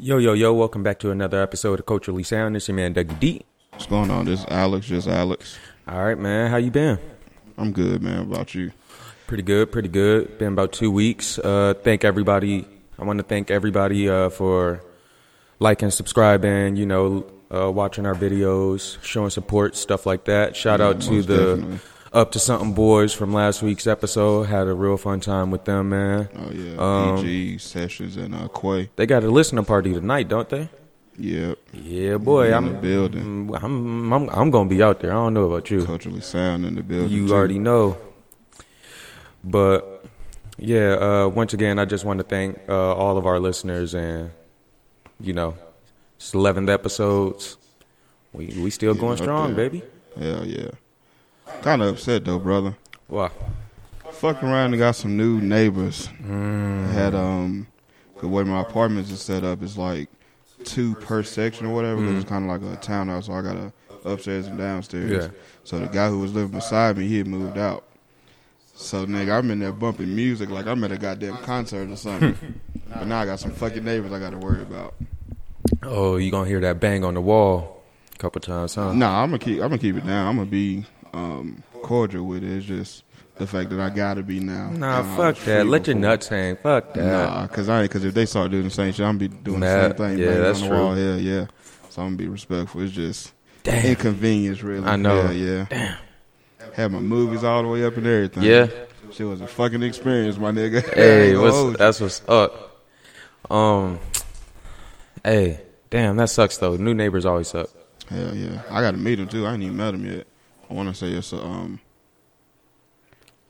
Yo, yo, yo, welcome back to another episode of Culturally Sound. It's your man, Dougie D. What's going on? This is Alex, just Alex. All right, man. How you been? I'm good, man. How about you? Pretty good, pretty good. Been about two weeks. Uh, thank everybody. I want to thank everybody uh, for liking, subscribing, you know, uh, watching our videos, showing support, stuff like that. Shout Yeah, out to the definitely. Up to Something Boys from last week's episode. Had a real fun time with them, man. Oh yeah, Um, EG Sessions and uh, Quay. They got a listener party tonight, don't they? Yep, Yeah, boy. In I'm the building. I'm, I'm I'm I'm gonna be out there. I don't know about you. culturally sound in the building. You too. already know. But yeah, uh, once again, I just want to thank uh, all of our listeners, and you know, it's eleventh episodes. We we still Yeah, going strong, baby. Hell yeah. Kind of upset though, brother. Wow. Fucked around and got some new neighbors. Mm. Had um, the way my apartments is set up is like two per section or whatever. Mm. It's kind of like a townhouse, so I got a upstairs and downstairs. Yeah. So the guy who was living beside me, he had moved out. So nigga, I'm in there bumping music like I'm at a goddamn concert or something. but now I got some fucking neighbors I got to worry about. Oh, you gonna hear that bang on the wall a couple times, huh? Nah, I'm gonna keep. I'm gonna keep it down. I'm gonna be um, cordial with it. It's just the fact that I gotta be now. Nah, fuck that. Let your nuts hang. Fuck that. Nah, cause I. Cause if they start doing the same shit, I'm gonna be doing Nah, the same thing. yeah, that's true. Wall. Yeah, yeah. So I'm gonna be respectful. It's just Damn. inconvenience, really. I know. Yeah, yeah. Had my movies all the way up and everything. Yeah. Shit was a fucking experience, my nigga. Hey, what's that's what's up. Um, hey, damn, that sucks though. New neighbors always suck. Hell yeah. I got to meet him too. I ain't even met him yet. I want to say it's a um.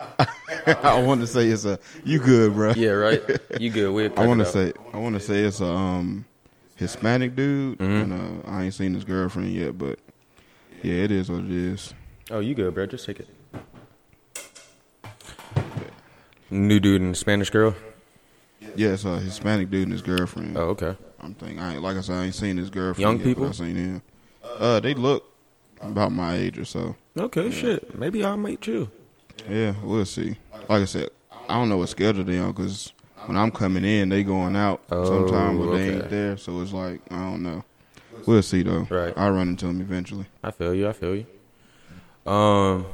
I want to say it's a you good, bro. Yeah, right. You good? We. I want to say I want to say it's a um Hispanic dude, Mm-hmm. and uh, I ain't seen his girlfriend yet, but yeah, it is what it is. Oh, you good, bro? Just take it. New dude and Spanish girl. Yeah, it's a Hispanic dude and his girlfriend. Oh, okay. I'm thinking, I ain't, like I said, I ain't seen his girlfriend. Young yet, people? I seen him. Uh, they look about my age or so. Okay, shit. Maybe I'll meet you. Yeah, we'll see. Like I said, I don't know what schedule they on because when I'm coming in, they going out Oh, sometime, but they okay. ain't there. So it's like I don't know. We'll see though. Right. I'll run into them eventually. I feel you. I feel you. Um,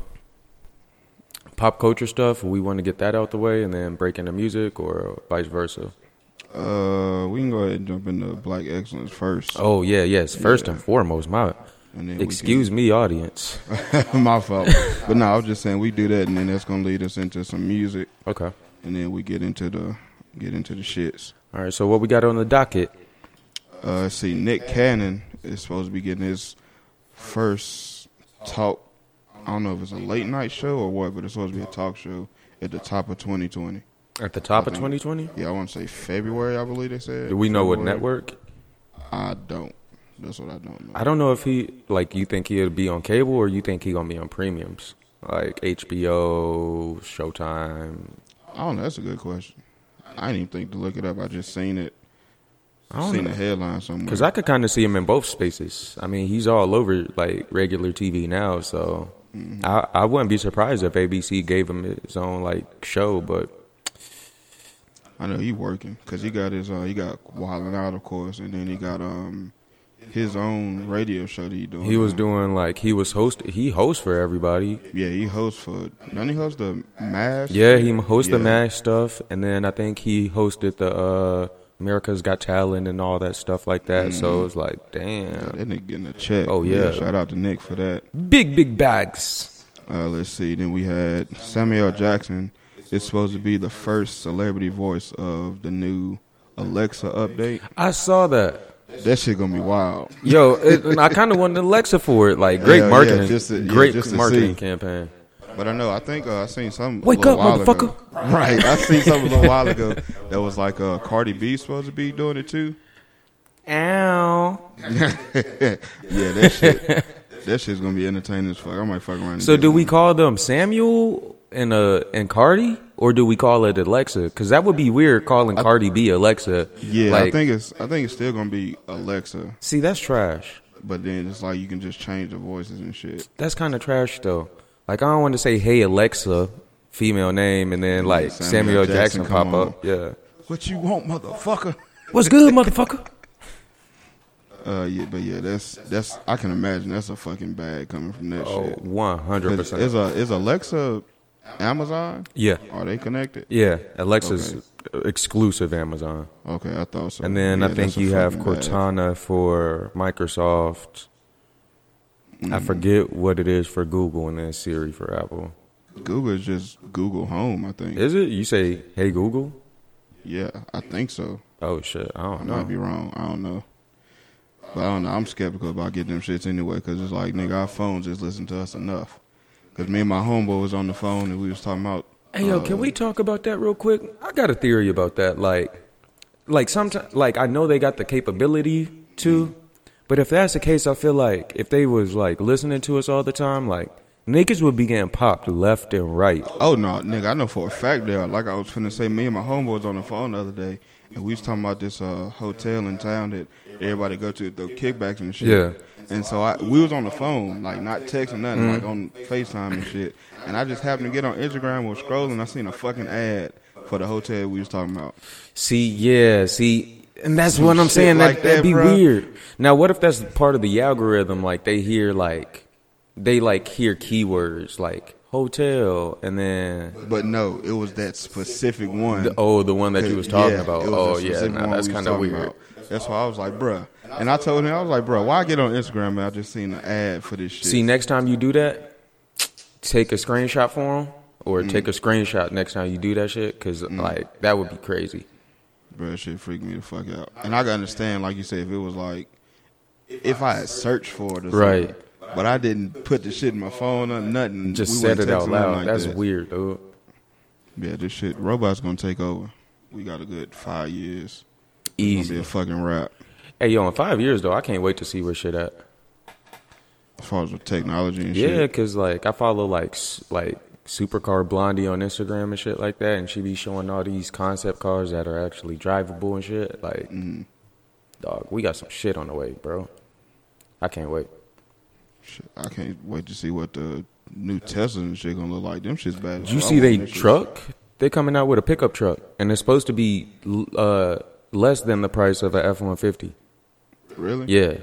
pop culture stuff. We want to get that out the way, and then break into music, or vice versa. Uh, we can go ahead and jump into Black Excellence first. Oh yeah, yes. First Yeah. and foremost, my and then we excuse me, audience. my fault. but no, I was just saying we do that, and then that's gonna lead us into some music, Okay. and then we get into the get into the shits. All right. So what we got on the docket? Uh, see, Nick Cannon is supposed to be getting his first talk. I don't know if it's a late night show or what, but it's supposed to be a talk show at the top of 2020. At the top of 2020? Yeah, I want to say February. I believe they said. Do we know what network? I don't. That's what I don't know. I don't know if he like you think he'll be on cable or you think he gonna be on premiums like HBO, Showtime. I don't know. That's a good question. I didn't even think to look it up. I just seen it. I don't seen know. the headline somewhere. Because I could kind of see him in both spaces. I mean, he's all over like regular TV now, so Mm-hmm. I I wouldn't be surprised if ABC gave him his own like show. But I know he working because he got his. Uh, he got Wildin' Out, of course, and then he got um his own radio show that he doing. he was now. doing like he was host. He hosts for everybody. Yeah, he hosts for. Doesn't he host the Mass? Yeah, he hosts the Yeah. MASH stuff, and then I think he hosted the uh, America's Got Talent and all that stuff like that. So it was like, Yeah, damn, that nigga getting a check. Oh, yeah. Shout out to Nick for that. big big bags. Uh, let's see. Then we had Samuel Jackson. It's supposed to be the first celebrity voice of the new Alexa update. I saw that. That shit gonna be wild. Yo, it, and I kind of wanted Alexa for it. Like, great Yeah, yeah, marketing, just to- yeah, great just to marketing see. campaign. But I know. I think uh, I seen some. a Wake little up, while ago. motherfucker. Right. I seen something a little while ago that was like uh, Cardi B supposed to be doing it too. Ow. Yeah, that shit. that shit's gonna be entertaining as fuck. I might fuck around. and So get do we call them Samuel and uh and Cardi, or do we call it Alexa? Because that would be weird calling Cardi B Alexa. Yeah, like, I think it's. I think it's still gonna be Alexa. See, that's trash. But then it's like you can just change the voices and shit. That's kind of trash though. Like I don't want to say "Hey Alexa," female name, and then like Samuel Samuel, Jackson Jackson, pop come up. Yeah. What you want, motherfucker? What's good, motherfucker? Uh, yeah, but yeah, that's that's I can imagine that's a fucking bag coming from that Oh, shit. one hundred percent. Is a is Alexa Amazon? Yeah, Are they connected? yeah. Alexa's exclusive Amazon, Okay, I thought so. and then Yeah, I think you have. Cortana for Microsoft. I Mm. forget what it is for Google, and then Siri for Apple. Google is just Google Home, I think. Is it? You say, "Hey Google." yeah, I think so. Oh shit, I I don't know. I might be wrong. I don't know. But I don't know. I'm skeptical about getting them shits anyway because it's like, nigga, our phones just listen to us enough. Because me and my homeboy was on the phone and we was talking about. Hey yo, uh, can we talk about that real quick? I got a theory about that. Like, like sometimes, like I know they got the capability to, but if that's the case, I feel like if they was like listening to us all the time, like niggas would be getting popped left and right. Oh no, nigga, I know for a fact there. Like I was finna say, me and my homeboy was on the phone the other day, and we was talking about this uh, hotel in town that everybody go to, the kickbacks and shit. Yeah. And so I, we was on the phone, like not texting nothing, Mm-hmm. like on Facetime and shit. And I just happened to get on Instagram, was scrolling, I seen a fucking ad for the hotel we was talking about. See, yeah, see, and that's Some what I'm saying. like that that'd be bruh. weird. Now, what if that's part of the algorithm? Like they hear like they like hear keywords like hotel, and then But no, it was that specific one. the, oh, the one that you was talking Yeah, about. was Oh yeah, nah, that's kind of weird. about. That's why I was like, bruh. And I told him, I was like, bro, why I get on Instagram and I just seen an ad for this shit? See, next time you do that, take a screenshot for him or mm. take a screenshot next time you do that shit, because mm. like that would be crazy. Bro, that shit freaked me the fuck out. And I can understand, like you said, if it was like, if I had searched for it or. Right. But I didn't put the shit in my phone or nothing. Just We said it out loud. like That's that. weird, dude. Yeah, this shit, robots gonna take over. We got a good five years. It's gonna be Easy. a fucking wrap. Hey, yo, in five years though, I can't wait to see where shit at. As far as with technology and shit. Yeah, cause like I follow like like Supercar Blondie on Instagram and shit like that, and she be showing all these concept cars that are actually drivable and shit. Like, Mm. dog, we got some shit on the way, bro. I can't wait. Shit, I can't wait to see what the new Tesla and shit gonna look like. Them shit's bad. you see they want them shits. truck? They coming out with a pickup truck, and it's supposed to be uh, less than the price of a F one fifty. Really? Yeah,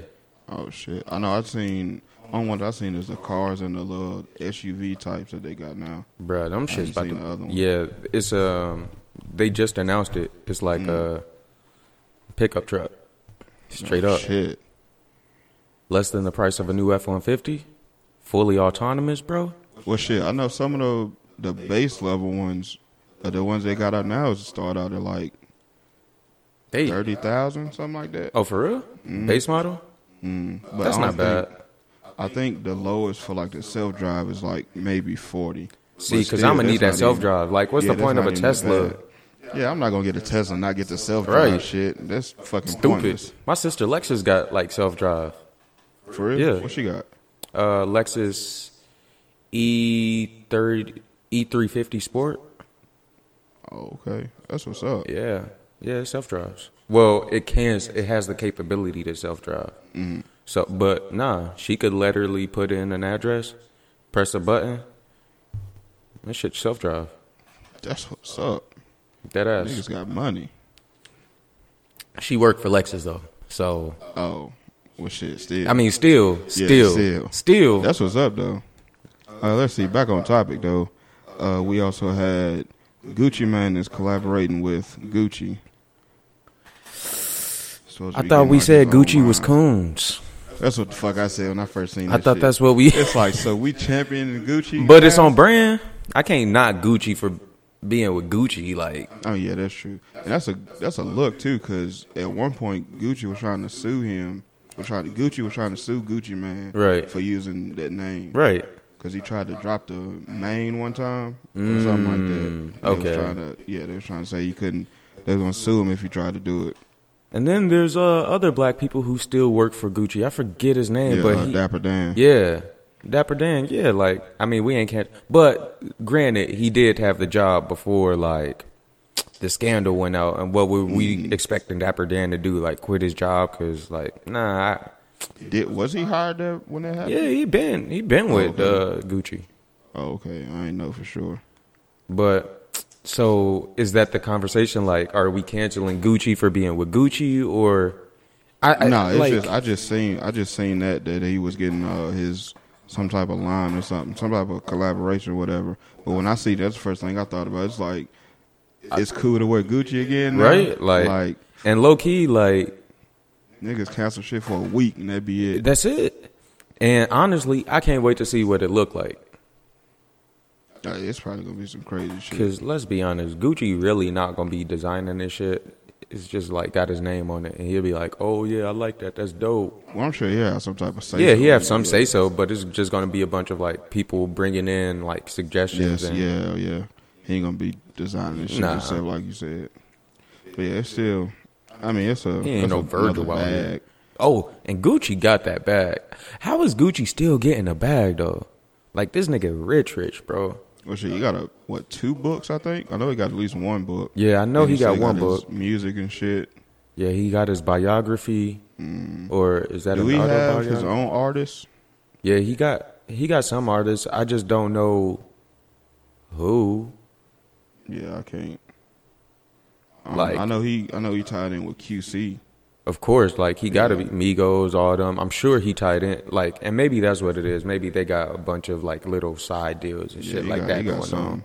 Oh shit! I know. I've seen. Only ones I've seen is the cars and the little SUV types that they got now. them shit's ain't about to. the other one. Yeah, it's um, they just announced it. It's like Mm. a pickup truck, straight up, Shit. less than the price of a new F one fifty, fully autonomous, bro. Well, shit. I know some of the the base level ones, uh, the ones they got out now, start out at like They thirty thousand, something like that. oh for real base model. Mm. But That's not don't think- bad. I think the lowest for like the self drive is like maybe forty. See, because I'm gonna need that self drive. Like, what's Yeah, the point of a Tesla? bad. Yeah, I'm not gonna get a Tesla and not get the self drive Right. shit. That's fucking Stupid. pointless. My sister Lexus got like self drive. For real? Yeah. What she got? Uh, Lexus E thirty E three fifty Sport. Oh, okay. That's what's up. Yeah, yeah, self drives. Well, it can. It has the capability to self drive. Mm-hmm. So, but nah, she could literally put in an address, press a button. That shit self drive. That's what's up. That ass. Niggas ass. got money. She worked for Lexus though, so Oh, well, shit. Still, I mean, still, still, still. still. that's what's up though. Uh, let's see. Back on topic though. Uh, we also had Gucci Mane is collaborating with Gucci. To I thought we said own Gucci was coons. That's what the fuck I said when I first seen. I thought shit. that's what we. It's like so we championing Gucci, But it's on brand. I can't knock Gucci for being with Gucci. Like, Oh yeah, that's true. And that's a that's a look too, because at one point Gucci was trying to sue him. Was trying to, Gucci was trying to sue Gucci Mane Right. for using that name, right? Because he tried to drop the main one time or something like that. Mm, They was okay. trying to, yeah, they were trying to say you couldn't. They was gonna sue him if he tried to do it. And then there's uh, other black people who still work for Gucci. I forget his name, Yeah, but uh, he, Dapper Dan. yeah, Dapper Dan. Yeah, like I mean, we ain't catch. But granted, he did have the job before like the scandal went out. And what were we Mm. expecting Dapper Dan to do? Like quit his job? Cause like nah, I, Did was he hired there when that happened? yeah, he been he been with okay. uh, Gucci. Oh, okay. I ain't know for sure. But so is that the conversation? Like, are we canceling Gucci for being with Gucci, or I, I no, it's like, just I just seen I just seen that that he was getting uh, his some type of line or something, some type of collaboration or whatever. But when I see that's the first thing I thought about. It's like it's cool to wear Gucci again, now. Right, like- like and low key like niggas cancel shit for a week and that be it. that's it. And honestly, I can't wait to see what it look like. It's probably gonna be some crazy shit. Cause let's be honest, Gucci really not gonna be designing this shit. It's just like got his name on it, and he'll be like, "Oh yeah, I like that. That's dope." Well, I'm sure he has some type of say. yeah, he have some say so, but it's just gonna be a bunch of like people bringing in like suggestions. Yes, and, yeah, yeah. He ain't gonna be designing this shit Nah. himself like you said. But yeah, it's still. I mean, it's a. He ain't no Virgil bag. Oh, and Gucci got that bag. How is Gucci still getting a bag though? Like this nigga rich, rich, bro. Well, shit, he got a what two books? I think I know he got at least one book. Yeah, I know And he got still one book. music and shit. Yeah, he got his biography, or is that Mm. Do he have his own artists? Yeah, he got he got some artists. I just don't know who. Yeah, I can't. Um, Like- I know he, I know he tied in with QC. Of course, like he got to be Migos, all them. I'm sure he tied in, like, and maybe that's what it is. Maybe they got a bunch of like little side deals and Yeah, shit like got- that going some. on.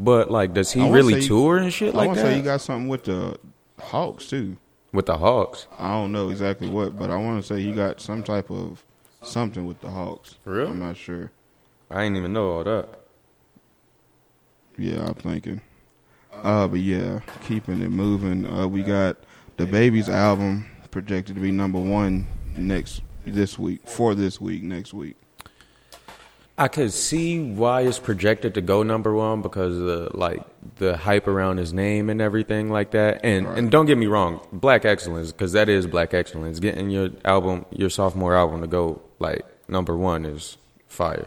But like, does he really tour and shit I like that? I want to say he got something with the Hawks too. with the Hawks? I don't know exactly what, but I want to say he got some type of something with the Hawks. For real? I'm not sure. I ain't even know all that. Yeah, I'm thinking. Uh, but yeah, keeping it moving. Uh, we got DaBaby's album projected to be number one next this week for this week next week. I could see why it's projected to go number one because of the like the hype around his name and everything like that. And and don't get me wrong, Black Excellence because that is Black Excellence. Getting your album, your sophomore album, to go like number one is fire.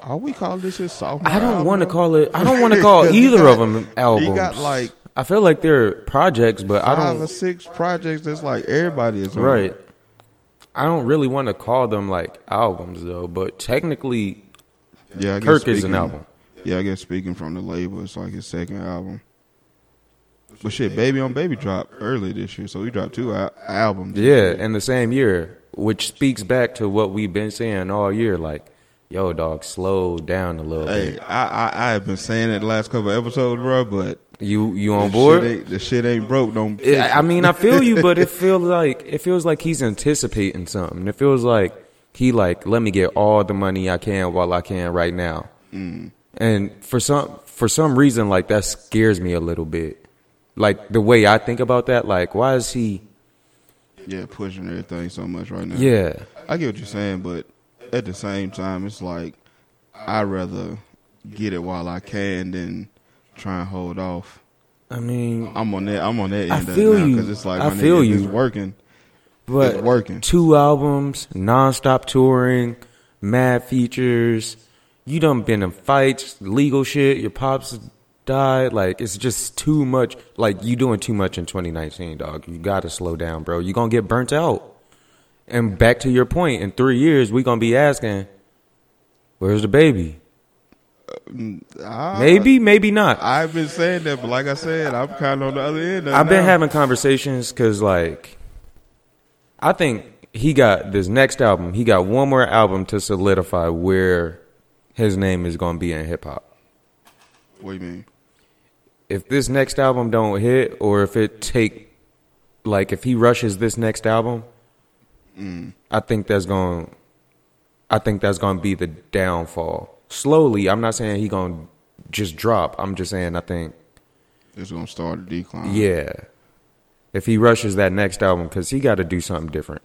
Are we calling this his sophomore? I don't want to call it. I don't want to call either got- of them albums. He got like I feel like they're projects, but I five don't. or six projects. That's like everybody is on. Right. I don't really want to call them like albums though, but technically, Yeah, I guess Kirk is an speaking- album. Yeah, I guess speaking from the label, it's like his second album. But shit, Baby on Baby dropped early this year, so we dropped two al- albums. Yeah, in the same year, which speaks back to what we've been saying all year. Like, yo, dog, slow down a little Hey, bit. I, I I have been saying it the last couple of episodes, bro. But You you on the board? Shit the shit ain't broke. Don't. It- I mean, I feel you, but it feels like it feels like he's anticipating something. It feels like he like let me get all the money I can while I can right now. Mm. And for some for some reason, like that scares me a little bit. Like the way I think about that, like why is he? yeah, pushing everything so much right now. Yeah, I get what you're saying, but at the same time, it's like I'd rather get it while I can than try and hold off. I mean, I'm on that. I'm on that I feel of it now you. because it's like I nigga, feel if you. It's working. but It's working. two albums, nonstop touring, mad features. You done been in fights, legal shit. Your pops died. Like it's just too much. Like you doing too much in 2019, dog. You gotta slow down, bro. You gonna get burnt out. And back to your point, in three years we gonna be asking, "Where's DaBaby?" I, Maybe, maybe not. I've been saying that, but like I said, I'm kind of on the other end. Of I've been now. having conversations because, like, I think he got this next album. He got one more album to solidify where his name is going to be in hip hop. What do you mean? If this next album don't hit, or if it take, like, if he rushes this next album, mm. I think that's going. I think that's going to be the downfall. Slowly, I'm not saying he to just drop. I'm just saying I think It's gonna start a decline. Yeah. If he rushes that next album, because he got to do something different.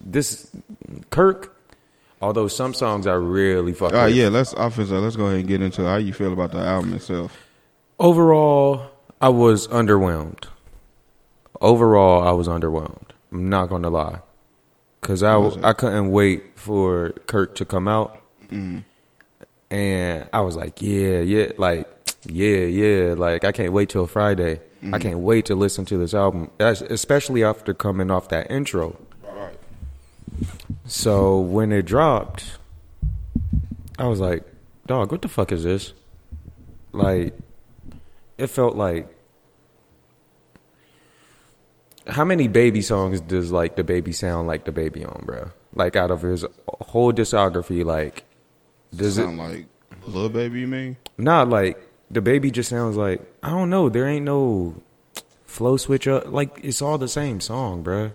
This Kirk, although some songs I really fuck All right, with. yeah. Let's officer. Let's go ahead and get into how you feel about the album itself. Overall, I was underwhelmed. Overall, I was underwhelmed. I'm not gonna lie, because I? I couldn't wait for Kirk to come out, mm-hmm. And I was like, yeah, yeah, like yeah, yeah, like I can't wait till Friday. I mm-hmm. can't wait to listen to this album, especially after coming off that intro. So when it dropped, I was like, dog, what the fuck is this? Like, it felt like how many baby songs does like DaBaby sound like DaBaby on, bro? Like out of his whole discography, like does it Sound like little baby? You mean? not like DaBaby just sounds like I don't know. There ain't no flow switch up. Like it's all the same song, bro.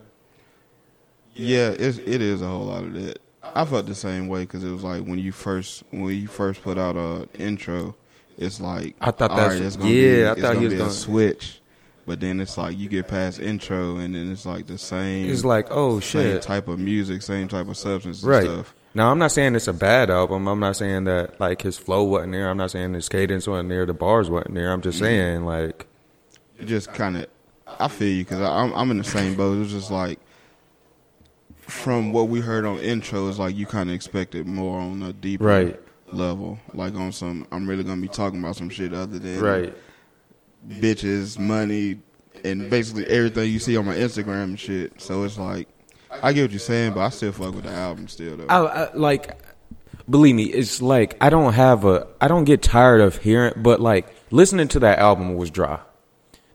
Yeah, it's, it is a whole lot of that. I felt the same way because it was like when you first when you first put out a intro, it's like I thought that's- right, it's gonna yeah, be, I thought he was gonna- a switch, but then it's like you get past intro and then it's like the same. It's like oh same shit, type of music, same type of substance, and right. Stuff. Now I'm not saying it's a bad album. I'm not saying that like his flow wasn't there. I'm not saying his cadence wasn't there. The bars wasn't there. I'm just saying like It just kind of, I feel you because I'm I'm in the same boat. It was just like from what we heard on intro, it's like you kind of expected more on a deeper Right. level, like on some. I'm really gonna be talking about some shit other than right. bitches, money, and basically everything you see on my Instagram and shit. So it's like, I get what you're saying, but I still fuck with the album still though. I, I like believe me it's like i don't have a i don't get tired of hearing but like listening to that album was dry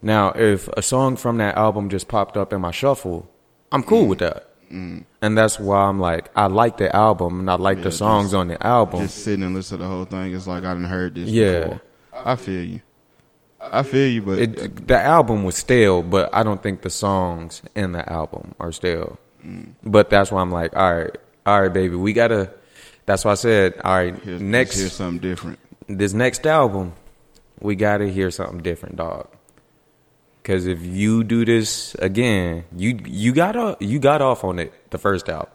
now if a song from that album just popped up in my shuffle i'm cool mm. with that mm. and that's why i'm like i like the album and i like the songs just- on the album Just sitting and listen to the whole thing, it's like I didn't heard this. Yeah. before. I feel you. I feel you, but it, the album was stale but i don't think the songs in the album are stale but that's why i'm like all right all right baby we gotta that's why i said all right here's, next here's something different. this next album, we got to hear something different, dog. Because if you do this again, you you got off, you got off on it the first album.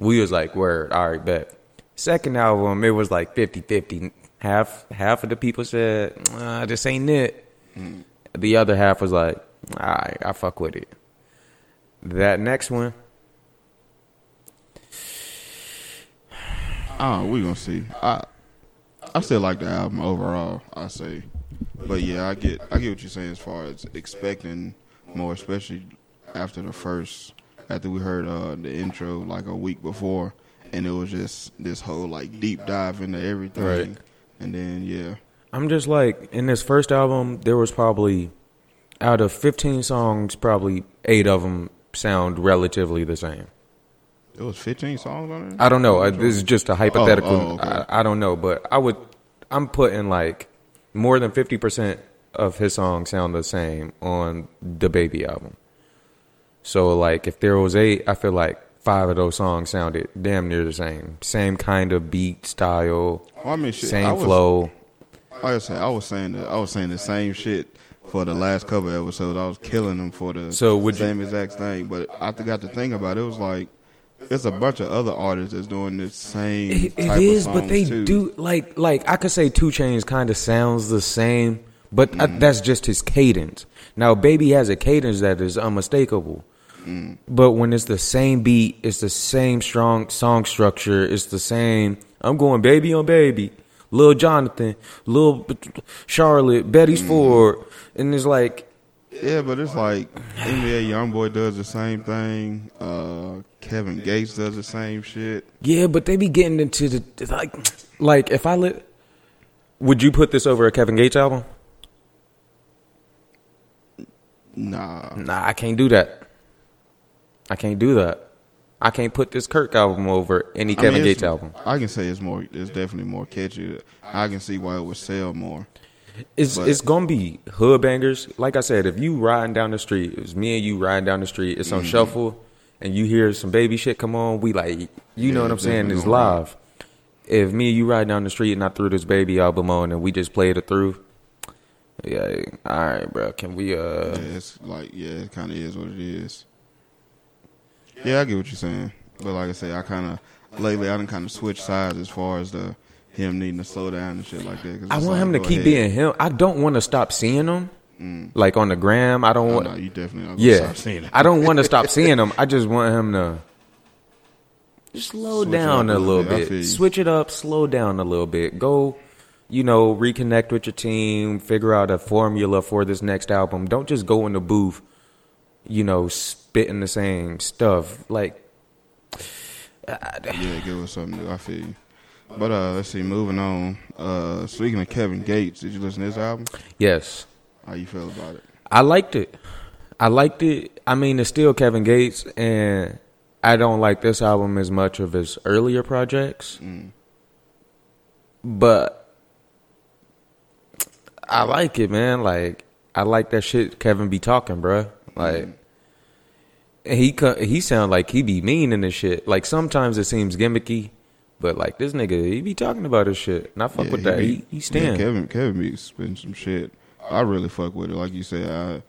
We was like, word, all right, bet. Second album, it was like 50-50. Half half of the people said, uh, this ain't it. The other half was like, all right, I fuck with it. That next one, Oh, we gonna see. I I still like the album overall. I say, but yeah, I get I get what you're saying as far as expecting more, especially after the first after we heard uh, the intro like a week before, and it was just this whole like deep dive into everything, Right. and then yeah, I'm just like in this first album, there was probably out of 15 songs, probably eight of them sound relatively the same. It was 15 songs on it. I don't know. I, this is just a hypothetical. Oh, oh, okay. I, I don't know, but I would. I'm putting like more than 50 percent of his songs sound the same on the Baby album. So like, if there was eight, I feel like five of those songs sounded damn near the same. Same kind of beat style, Well, I mean, shit, same I was, flow. I said, I was saying that I was saying the same shit for the last couple episodes. I was killing them for the So would you- same exact thing. But I got to think about it. It was like it's a bunch of other artists that's doing this same. It, it is, but they too. do like like I could say 2 Chainz kind of sounds the same, but Mm. that's just his cadence. Now, Baby has a cadence that is unmistakable, Mm. but when it's the same beat, it's the same strong song structure. It's the same. I'm going baby on baby, little Jonathan, little Charlotte, Mm. Betty's Ford, and it's like Yeah, but it's like NBA YoungBoy does the same thing. Uh, Kevin Gates does the same shit. yeah, but they be getting into the like like if I let. Would you put this over a Kevin Gates album? Nah, Nah, I can't do that. I can't do that. I can't put this Kirk album over any I Kevin mean, Gates album. I can say it's more. It's definitely more catchy. I can see why it would sell more. It's but- it's gonna be hood bangers. Like I said, if you riding down the street, it was me and you riding down the street. It's Mm-hmm. on shuffle, and you hear some baby shit come on. We like, you know what I'm saying? It's live. If me and you ride down the street and I threw this baby album on and we just played it through, yeah, all right, bro. Can we? uh Yeah, it's like yeah, it kind of is what it is. Yeah, I get what you're saying, but like I say, I kind of lately I done kind of switched sides as far as the him needing to slow down and shit like that. 'cause I want like, him to keep ahead. being him. I don't want to stop seeing him, like on the gram. I don't Oh, want. no, you definitely not gonna Yeah, stop seeing it. I don't want to stop seeing him. I just want him to just slow Switch down a a little little bit. Bit. Switch it up, slow down a little bit. Go, you know, reconnect with your team. Figure out a formula for this next album. Don't just go in the booth, you know, spitting the same stuff. Like, Yeah, give us something new. I feel you. But uh, let's see. Moving on. Uh, speaking of Kevin Gates, did you listen to his album? yes, How you feel about it? I liked it. I liked it. I mean, it's still Kevin Gates, and I don't like this album as much of his earlier projects. Mm. But I like it, man. Like I like that shit Kevin be talking, bruh. Like and he he sound like he be mean in this shit. Like sometimes it seems gimmicky, but like this nigga, he be talking about his shit, and I fuck Yeah, with that. be- He he stand. Yeah, Kevin Kevin be spitting some shit. I really fuck with it. Like you said,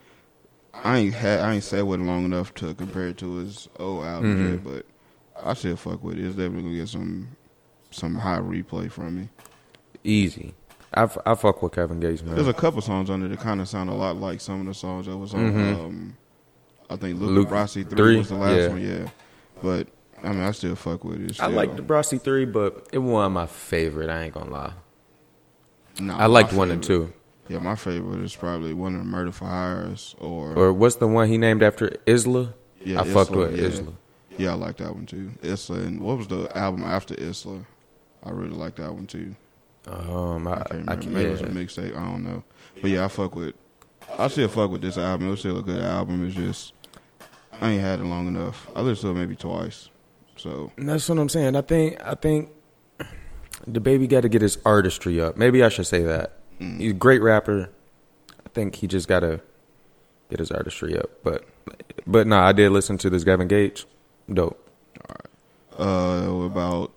I I ain't had I ain't said with it long enough to compare it to his old album Mhm. yet, but I still fuck with it. It's definitely gonna get some some high replay from me. Easy. I, f- I fuck with Kevin Gates, man. There's a couple songs on there that kind of sound a lot like some of the songs that was on. Mhm. Um, I think Luke, Luca Brasi three, three, was the last yeah. one, yeah. But I mean, I still fuck with it. It's I like the Brasi three, but it wasn't my favorite. I ain't gonna lie. Nah, I liked my one and two. Yeah, my favorite is probably one of the Murder for Hires or, Or what's the one he named after Isla? yeah, I fucked with yeah. Isla. Yeah, I like that one too. Isla and what was the album after Isla? I really like that one too. Um, I, I can't I, remember. can't. Maybe it was a yeah. mixtape. I don't know. But yeah, I fuck with. I still fuck with this album. It was still a good album. It's just I ain't had it long enough. I listened to it maybe twice. So And That's what I'm saying. I think I think DaBaby got to get his artistry up. Maybe I should say that. Mm. He's a great rapper. I think he just got to get his artistry up. But but no, I did listen to this Kevin Gates. Dope. uh, what about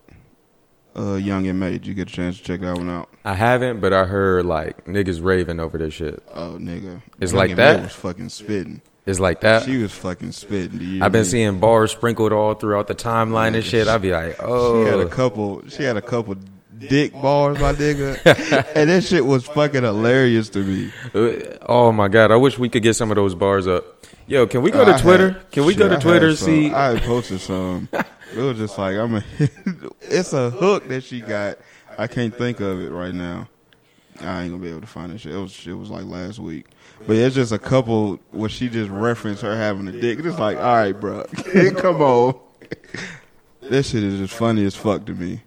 uh, Young M.A? Did you get a chance to check that one out? I haven't, but I heard like niggas raving over this shit. Oh, nigga, It's Young like that? May was fucking spitting. It's like that. she was fucking spitting. I've been mean? seeing bars sprinkled all throughout the timeline and shit. I'd be like, oh, She had a couple. She had a couple dick bars, my nigga, and that shit was fucking hilarious to me. Uh, Oh my god! I wish we could get some of those bars up. Yo, can we go I to had- Twitter? Can we shit, go I to had Twitter some- see? I had posted some. It was just like I'm a. it's a hook that she got. I can't think of it right now. I ain't gonna be able to find it. Shit. It was it was like last week, but it's just a couple where she just referenced her having a dick. It's like, all right, bro, come on. This shit is just funny as fuck to me.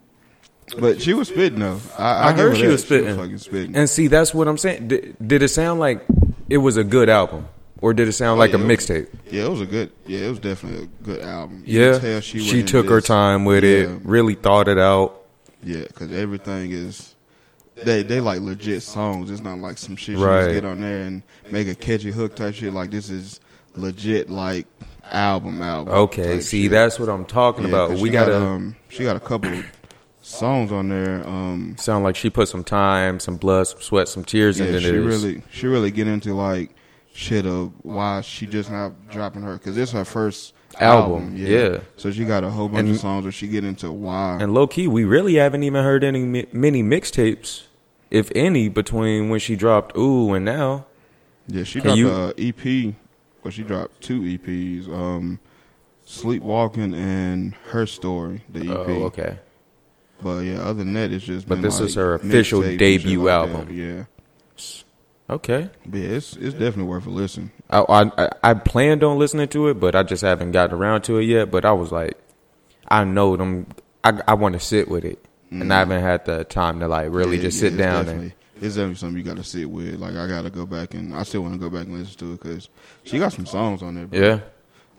But she was spitting though. I, I, I heard she that. was spitting. fucking spitting. And see, that's what I'm saying. Did, did it sound like it was a good album, or did it sound Oh, like yeah, a mixtape? Yeah, it was a good. Yeah, it was definitely a good album. You Yeah, tell she, she, took into her time with Yeah. it, really thought it out. Yeah, because everything is they they like legit songs. It's not like some shit she Right. just get on there and make a catchy hook type shit. Like this is legit like album album. Okay, see, shit. that's what I'm talking Yeah, about. We she got, gotta um she got a couple songs on there. Um, sound like she put some time, some blood, some sweat, some tears yeah, into she this. really she really get into like shit of why she just not dropping her because it's her first Album, album. yeah. so she got a whole bunch And- of songs where she get into why. and low key, we really haven't even heard any many mixtapes, if any, between when she dropped "Ooh" and now. Yeah, she dropped you- a EP. Well, she dropped two EPs. Um, Sleepwalking and Herstory, the EP. Oh, okay. But yeah, other than that, it's just. But this like, is her official mixtapes and shit debut like album. that. Yeah, Okay. but yeah, it's it's definitely worth a listen. I, I I planned on listening to it, but I just haven't gotten around to it yet. But I was like, I know them. I I want to sit with it, and I mm-hmm. haven't had the time to like really Yeah, just yeah, sit down and. It's definitely something you got to sit with. Like I got to go back and I still want to go back and listen to it because she got some songs on there. Bro. Yeah.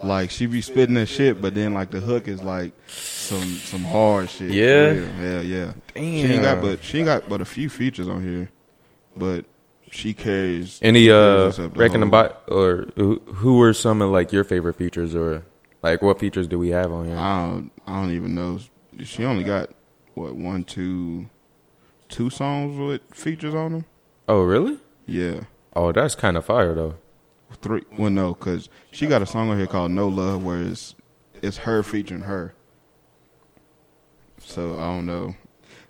Like she be spitting that shit, but then like the hook is like some some hard shit. for Yeah? real. yeah, yeah. She ain't got but she ain't got but a few features on here, but she carries Any she uh carries us the reckon about or who, who were some of like your favorite features or like what features do we have on here? I don't I don't even know. She only got what one two two songs with features on them. Oh really? Yeah. Oh, that's kind of fire though. Three. Well, no, because she got a song on here called "No Love," where it's it's her featuring her. So I don't know,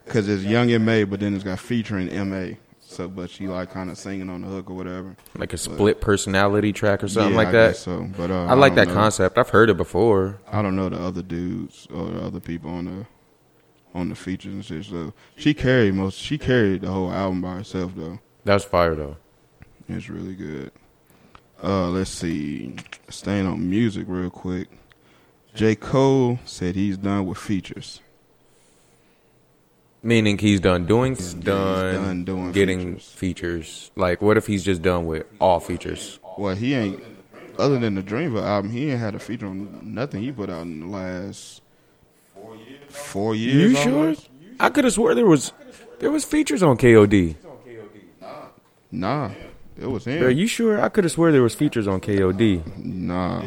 because it's Young M.A, but then it's got featuring Ma. So, but she like kind of singing on the hook or whatever. Like a split personality track or something Yeah, like I that. so, but uh, I like don't that know. concept. I've heard it before. I don't know the other dudes or the other people on the on the features and shit. So she carried most. She carried the whole album by herself though. That's fire though. It's really good. Uh, let's see. Staying on music real quick. J. Cole said he's done with features. Meaning he's done doing, he's he's done, done doing getting features. features. Like, what if he's just done with all features? Well, he ain't. other than the Dreamville album, he ain't had a feature on nothing he put out in the last four years. You sure? I could have swore there was there was features on KOD. Nah, it was him. Are you sure? I could have swore there was features on KOD. Nah,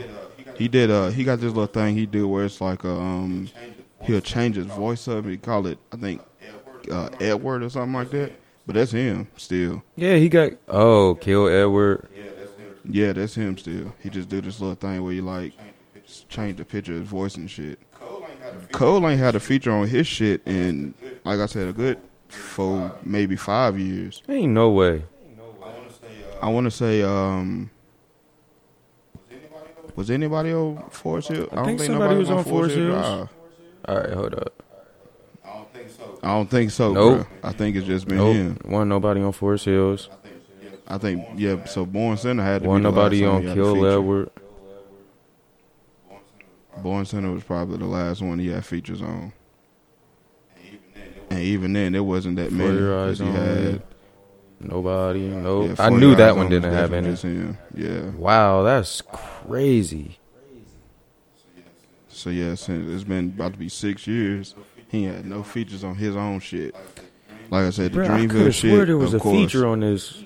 he did. Uh, he got this little thing he do where it's like a, um, he'll change his voice up. He call it, I think, uh, Edward or something like that. But that's him still. Yeah, he got oh kill Edward. Yeah, that's him still. He just do this little thing where you like change the picture of his voice and shit. Cole ain't had a feature on his shit in, like I said, a good four, maybe five years. Ain't no way. I want to say, um, was anybody on Forest Hill? I don't think somebody was on Forest Hills. All right, hold up. I don't think so. I don't think so. Nope. Bro. I think it's just been Nope, him. wasn't nobody on Forest Hills. I think yeah. So Born Sinner had to Wasn't be nobody on he had a Kill feature. Edward. Born Sinner was probably the last one he had features on. And even then, it wasn't that many. Your 'cause Eyes he Only. had, Nobody. Nope. yeah, I knew that one didn't have any. him. Yeah. Wow, that's crazy. So yeah, since it's been about to be six years, he had no features on his own shit. Like I said, the Bro, I Dreamville have shit. there was a course. feature on this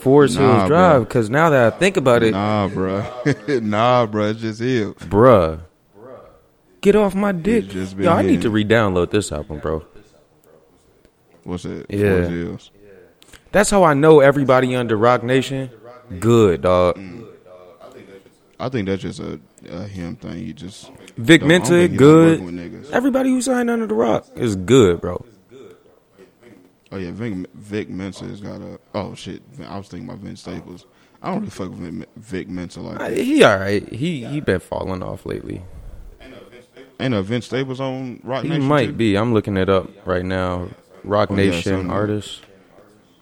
Forest Nah, Hills Drive. Because now that I think about it, Nah, bruh. nah, bruh. It's just him. bruh, Bruh. get off my dick. Yo, I need to re-download this album, bro. What's that? Yeah. That's how I know everybody under Roc Nation. Good dog. Mm. I think that's just a, a him thing. He just Vic don't- I don't Mensa, think he like good. working with niggas. Everybody who signed under the Roc is good, bro. Oh yeah, Vic, Vic Mensa has got a. Oh shit, I was thinking about Vince Staples. I don't really fuck with Vic, Mensa like uh, that. He all right. He he been falling off lately. Ain't no Vince Staples on Roc He Nation. He might too? be. I'm looking it up right now. Roc Oh, Nation something. artist.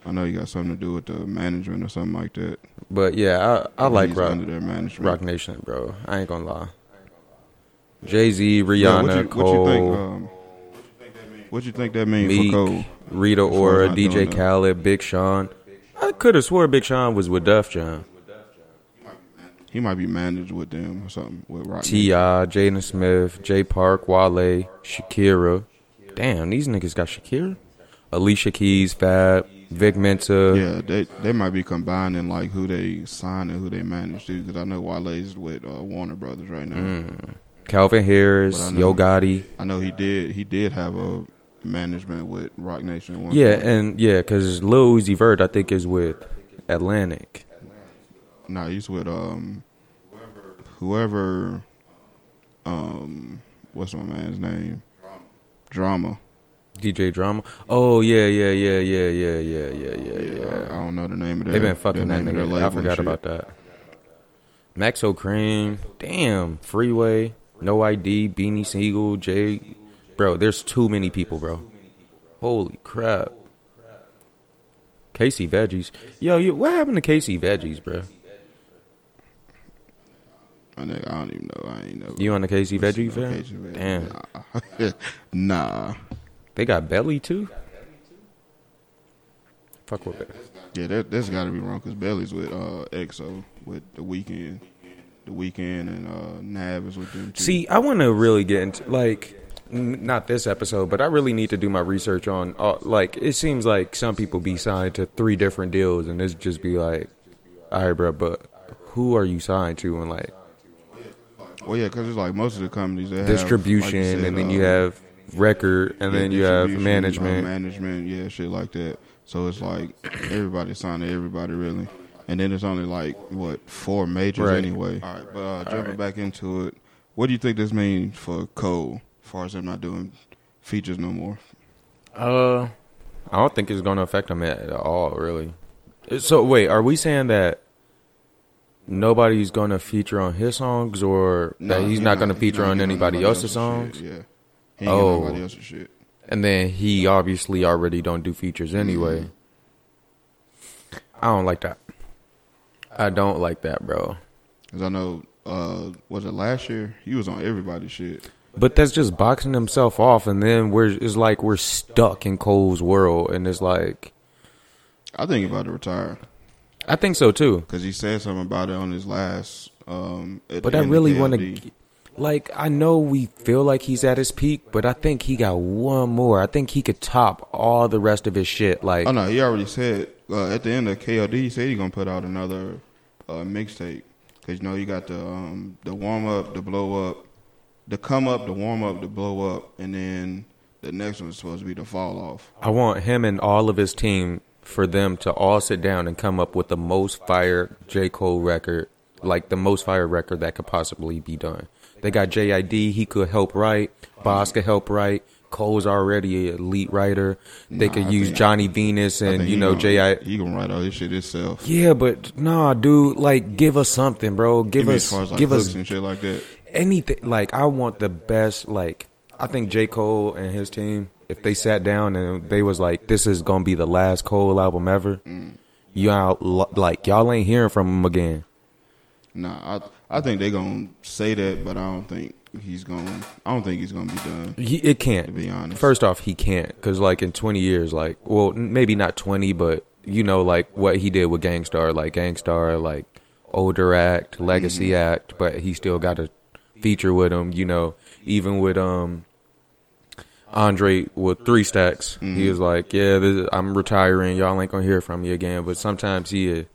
I know you got something to do with the management or something like that. But yeah, I I like He's Roc their management. Roc Nation, bro. I ain't gonna lie. Jay Z, Yeah, Rihanna, what you, Cole, what you think? Um, what you think that means Meek, for Cole? Rita Ora, DJ? Khaled, Big Sean. I could have swore Big Sean was with Def Jam. He might be managed with them or something with Roc. Ti, Jaden Smith, Jay Park, Wale, Shakira. Damn, these niggas got Shakira. Alicia Keys, Fab, Vic Mensa. Yeah, they they might be combining like who they sign and who they manage to because I know Wale's with uh, Warner Brothers right now. Mm. Calvin Harris, know- Yo Gotti. I know he did he did have a management with Roc Nation. one Yeah, point. and yeah, because Lil Uzi Vert, I think, is with Atlantic. no, he's with um whoever um what's my man's name Drama. DJ Drama. Oh yeah, yeah, yeah, yeah, yeah, yeah, yeah, yeah, yeah. I don't know the name of that. They've been fucking that nigga. I forgot about that. Maxo Kream. Damn. Freeway. No ID. Beanie Sigel. Jay. Bro, there's too many people, bro. Holy crap. Casey Veggies. Yo, you, what happened to Casey Veggies, bro? Nigga, I don't even know. I ain't know. You on the Casey Veggie fan? Damn. Nah. nah. They got Belly too? Fuck with it. Yeah, that that's got to be wrong because Belly's with uh XO with the Weeknd, the Weeknd and uh Nav is with them. Too. See, I want to really get into like n- not this episode, but I really need to do my research on uh, like it seems like some people be signed to three different deals, and it's just be like, all right, bro, but who are you signed to, and like well, yeah, because it's like most of the companies have distribution, like said, and then uh, you have record, and yeah, then you have management. uh, management, yeah, shit like that. So it's like everybody signed to everybody really, and then it's only like what four majors Right. anyway. All right, but uh, jumping right. back into it, what do you think this means for Cole? As far as him not doing features no more. Uh, I don't think it's going to affect him at all, really. So wait, are we saying that nobody's going to feature on his songs, or Nah, that he's he not going to feature on getting anybody nobody else's songs? Shit. Yeah, he ain't Oh. nobody else's shit. And then he obviously already don't do features anyway. I don't like that. I don't like that, bro. Cause I know, uh, was it last year? He was on everybody's shit. But that's just boxing himself off, and then we're it's like we're stuck in Cole's world, and it's like I think about to retire I think so too. because he said something about it on his last Um, But I really want to, like, I know we feel like he's at his peak, but I think he got one more. I think he could top all the rest of his shit. Like, Oh no, he already said uh, at the end of KOD, he said he's gonna put out another uh, mixtape because you know you got the um, the warm up, the blow up, the come up, the warm up, the blow up, and then the next one's supposed to be the fall off. I want him and all of his team for them to all sit down and come up with the most fire J. Cole record, like the most fire record that could possibly be done. They got JID, he could help write, Bas could help write. Cole's already an elite writer. They Nah, could I use think- Johnny Venus and you know J.I. He gonna write all this shit himself. Yeah, but nah, dude, like give us something, bro. Give Give us as as like give us and shit like that. anything like I want the best like I think J. Cole and his team, if they sat down and they was like, This is gonna be the last Cole album ever, mm. y'all like y'all ain't hearing from him again. Nah, I I think they're gonna say that, but I don't think he's gonna. I don't think he's gonna be done. He, it can't. be honest, First off, he can't because like in twenty years, like well, maybe not twenty, but you know, like what he did with Gang Starr, like Gang Starr, like older act, legacy Mm-hmm. act, but he still got a feature with him. You know, even with um Andre with three stacks, Mm-hmm. he was like, "Yeah, this, I'm retiring. Y'all ain't gonna hear from me again." But sometimes he.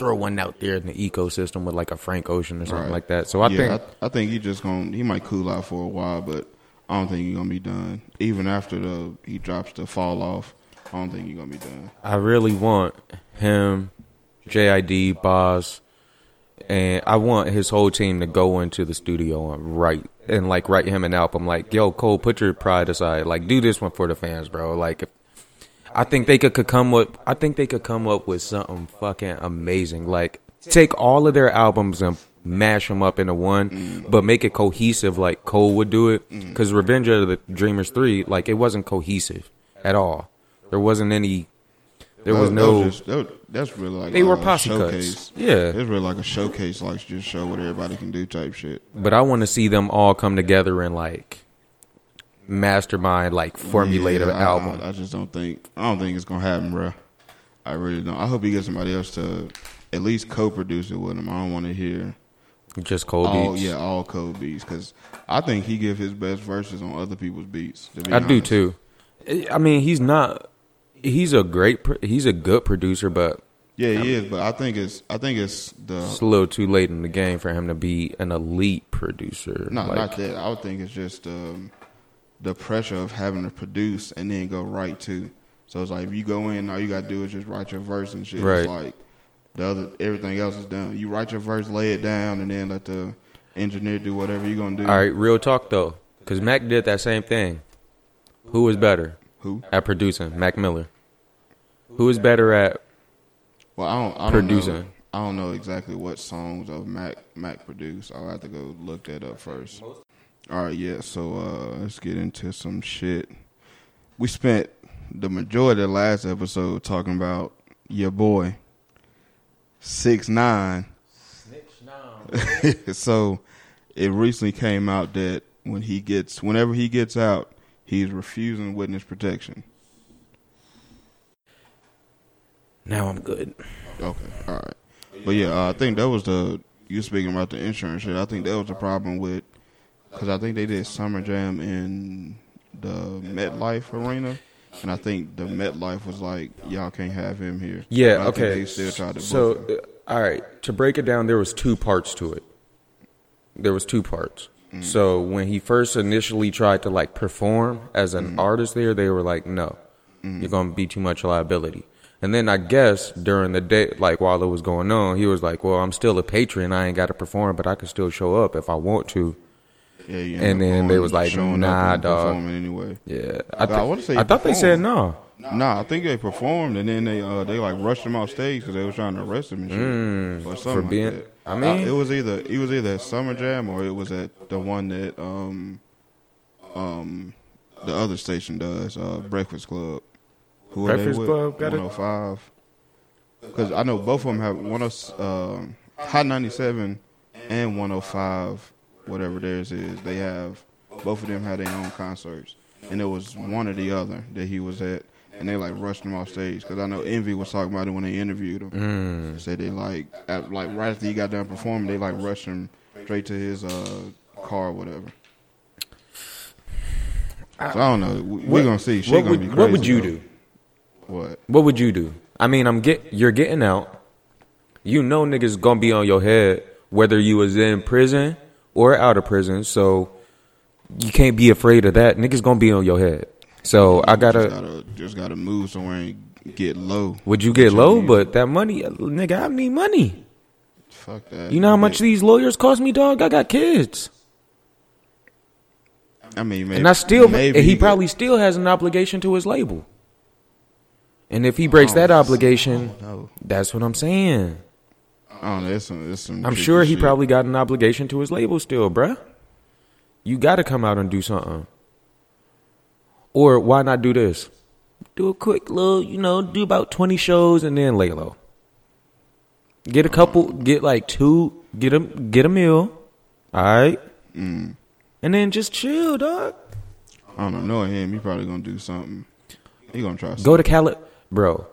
Throw one out there in the ecosystem with like a Frank Ocean or something Right. like that. So I yeah, think I, I think he just gonna he might cool out for a while, but I don't think he's gonna be done. Even after the he drops the fall off, I don't think he's gonna be done. I really want him, JID, Bas, and I want his whole team to go into the studio and write and like write him an album. Like, yo, Cole, put your pride aside. Like, do this one for the fans, bro. Like, if, I think they could, could come up. I think they could come up with something fucking amazing. Like, take all of their albums and mash them up into one, but make it cohesive, like Cole would do it. Because Revenge of the Dreamers three, like, it wasn't cohesive at all. There wasn't any. There was That- that no. just- that- that's really like They a were posse showcase. cuts. Yeah. It's really like a showcase, like just show what everybody can do type shit. But I want to see them all come together and like mastermind, like formulate an Yeah, I- album. I, I just don't think I don't think it's gonna happen, bro. I really don't. I hope he gets somebody else to at least co-produce it with him. I don't want to hear Just cold all beats. yeah all code beats because I think he give his best verses on other people's beats. be I do too. I mean, he's not. He's a great. He's a good producer, but Yeah, he is, but I think it's I think it's the. it's a little too late in the game for him to be an elite producer. no, Like, not that. I would think it's just um, the pressure of having to produce and then go right to. So it's like if you go in, all you gotta do is just write your verse and shit. Right. It's like the other everything else is done. You write your verse, lay it down, and then let the engineer do whatever you're gonna do. All right, real talk though, because Mac did that same thing. Who is better Who? at producing? Mac Miller. Who is better at? Well, I don't. I don't Producing. Know, I don't know exactly what songs of Mac Mac produced. I'll have to go look that up first. All right, yeah. So uh, let's get into some shit. We spent the majority of the last episode talking about your boy six nine. Snitch nine. so it recently came out that when he gets, whenever he gets out, he's refusing witness protection. Now I'm good. Okay, all right. But yeah, uh, I think that was the you speaking about the insurance shit. I think that was the problem with because I think they did Summer Jam in the MetLife Arena, and I think the MetLife was like, y'all can't have him here. Yeah. But I think okay. They still tried to so, uh, all right. To break it down, there was two parts to it. There was two parts. Mm. So when he first initially tried to like perform as an Mm. artist, there they were like, "No, you're gonna be too much liability." And then I guess during the day, like while it was going on, he was like, "Well, I'm still a patron. I ain't got to perform, but I can still show up if I want to." Yeah, and then they was like, showing up nah, and dog. performing anyway. Yeah, I, I wanna say I thought they said no. Nah, I think they performed and then they uh they like rushed him off stage because they was trying to arrest him and shit or something Mm, for being- like that. I mean- Uh, it was either it was either at Summer Jam or it was at the one that um um the other station does uh Breakfast Club. Who are they Breakfast with? Club got it? 105. Because I know both of them have one of um Hot 97 and 105 whatever theirs is. They have both of them had their own concerts and it was one or the other that he was at. and they like rushed him off stage because I know Envy was talking about it when they interviewed him. Mm. Said they like at, like right after he got done performing, they like rushed him straight to his uh, car or whatever. So I don't know. We, What- are gonna see. What gonna would, be crazy. what would you though. do? What? What would you do? I mean, I'm get you're getting out. You know niggas gonna be on your head whether you was in prison or out of prison. So you can't be afraid of that. Niggas gonna be on your head. So I gotta. gotta just gotta move somewhere and get low. Would you get low? mean? But that money, nigga, I need money. fuck that. You know how much these lawyers cost me, dog? I got kids, I mean, maybe, and I still. maybe and he probably still has an obligation to his label. And if he breaks oh, that Oh, obligation, No, that's what I'm saying. I don't know. It's some. It's some I'm sure he shit. probably got an obligation to his label still, bruh. You got to come out and do something. Or why not do this? Do a quick little, you know, do about 20 shows and then lay low. Get a couple, get like two, get a get a meal, all right, Mm. and then just chill, dog. I don't know. Knowing him, he probably gonna do something. He gonna try. Go to Cali, bro.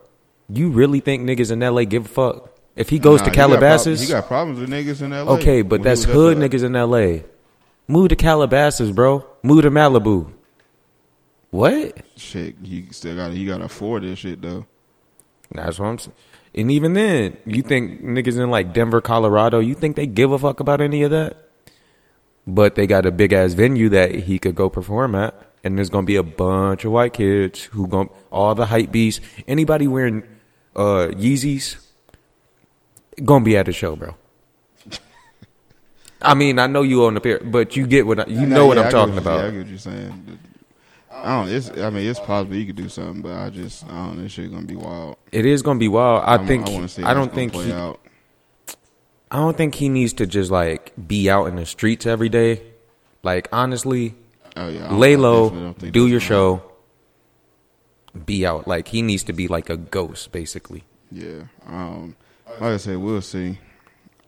You really think niggas in LA give a fuck? If he goes Nah, to he got prob- Calabasas, He got problems with niggas in L.A. Okay, but that's hood niggas in LA. Move to Calabasas, bro. Move to Malibu. What? Shit, he still got. He got to afford this shit though. That's what I'm saying. And even then, you think niggas in like Denver, Colorado, you think they give a fuck about any of that? But they got a big ass venue that he could go perform at, and there's gonna be a bunch of white kids who gon' all the hype beasts. Anybody wearing uh Yeezys gonna be at the show, bro. I mean, I know you on the pair, but you get what I, you know what yeah, I'm talking you- about. Yeah, I get what you're saying. I don't. It's. I mean, it's possible you could do something, but I just. I don't. know. This shit gonna be wild. It is gonna be wild. I I'm- think. I, I don't think. He, out. I don't think he needs to just like be out in the streets every day. Like honestly, Oh yeah. Lay low, do your show, be out. Like he needs to be like a ghost, basically. Yeah. Um. Like I said, we'll see.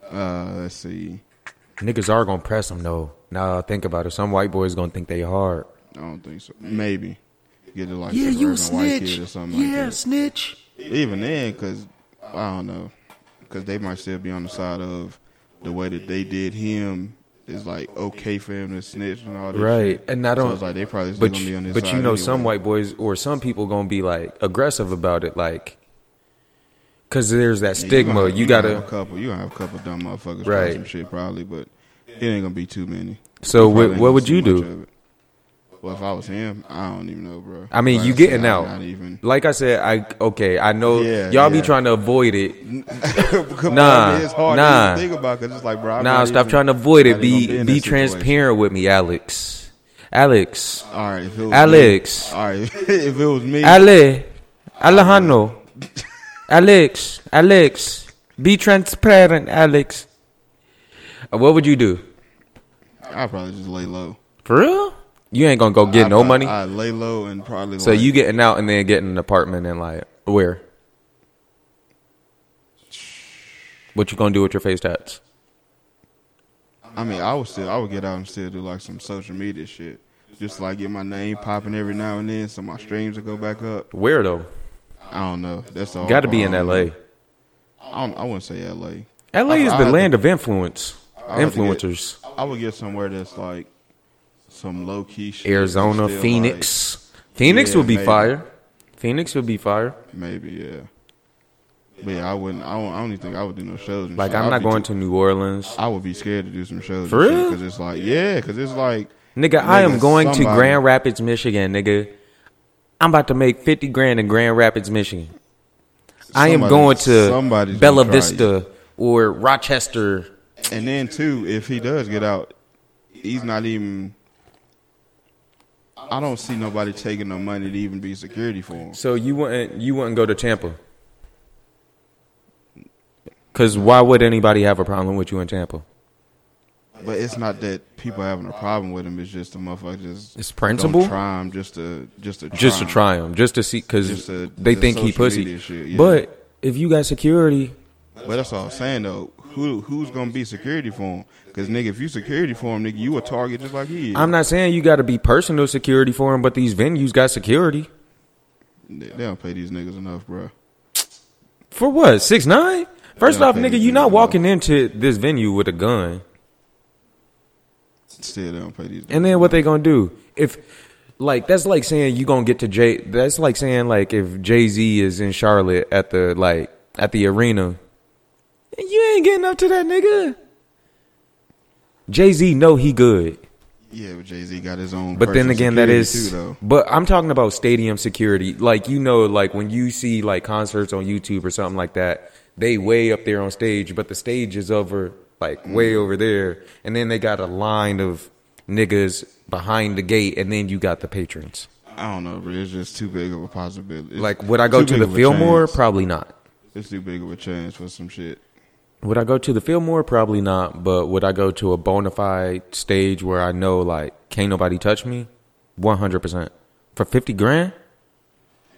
Uh. Let's see. Niggas are gonna press him though. Now think about it. Some white boys gonna think they hard. I don't think so. Maybe get to like some urban white kid or something like that. Yeah, snitch. Even then, because I don't know, because they might still be on the side of the way that they did him is like okay for him to snitch and all that. Right, shit. and I don't. it's like they probably still but gonna be on you, this but side you know, some white boys or some people gonna be like aggressive about it, like. Cause there's that Yeah, stigma. You, gotta. have a couple. You gonna have a couple dumb motherfuckers Right. some shit probably, but it ain't gonna be too many. So what, what would you do? Well, if I was him, I don't even know, bro. I mean, Like you said, getting I'm out. Not even. Like I said, I okay. I know Yeah, y'all be trying to avoid it. Nah, on, it's hard nah. to think about because it's like, bro. I'm Nah, stop even- trying to avoid it. Be be situation. transparent with me, Alex. Alex. All right, if it was Alex. Me, all right, if it was me, Ale. Alejandro. Alex. Alex. Be transparent, Alex. Uh, What would you do? I'd probably just lay low. For real? You ain't gonna go get I'd no money. I'd lay low and probably. so like, you getting out and then getting an apartment and like where? What you gonna do with your face tats? I mean, I would still, I would get out and still do like some social media shit, just like get my name popping every now and then, so my streams will go back up. Where though? I don't know. That's all. Got to be in L.A. I, don't, I wouldn't say L.A. L.A. is the land of influence, I have get- influencers. I would get somewhere that's like some low key shit. Arizona, Still, Phoenix. Phoenix Yeah, would be maybe. fire. Phoenix would be fire. maybe, yeah. But yeah, I wouldn't. I don't, I don't even think I would do no shows. Like shit. I'm not going too- to New Orleans. I would be scared to do some shows. For real? Because it's like, yeah, because it's like, Nigga, I am Nigga, going to Grand Rapids, Michigan, nigga. I'm about to make 50 grand in Grand Rapids, Michigan. I am going to Bella Vista or Rochester. and then too, if he does get out, he's not even. I don't see nobody taking no money to even be security for him. So you wouldn't you wouldn't go to Tampa? Cause why would anybody have a problem with you in Tampa? But it's not that people having a problem with him. It's just the motherfucker just It's principle? Don't try him just to just to try Just to try him, just to see, cause they the think he pussy. shit, yeah. But if you got security, But that's all I'm saying though. Who who's gonna be security for him? Because nigga, if you security for him, nigga, you a target just like he is. I'm not saying you got to be personal security for him, but these venues got security. They, they don't pay these niggas enough, bro. For what? Six nine? First off, nigga, you not enough. walking into this venue with a gun. Still, don't pay these. And then what they gonna do? If like that's like saying you gonna get to Jay. That's like saying like if Jay Z is in Charlotte at the like at the arena, you ain't getting up to that nigga. Jay Z know he good, Yeah, but Jay Z got his own. but then again that is. too. But I'm talking about stadium security. Like you know, like when you see like concerts on YouTube or something like that, they way up there on stage, but the stage is over like way over there, and then they got a line of niggas behind the gate, and then you got the patrons. I don't know, but it's just too big of a possibility. It's Like, would I go to the Fillmore? Probably not. It's too big of a chance for some shit. Would I go to the Fillmore? Probably not. But would I go to a bona fide stage where I know like can't nobody touch me? One hundred percent for fifty grand.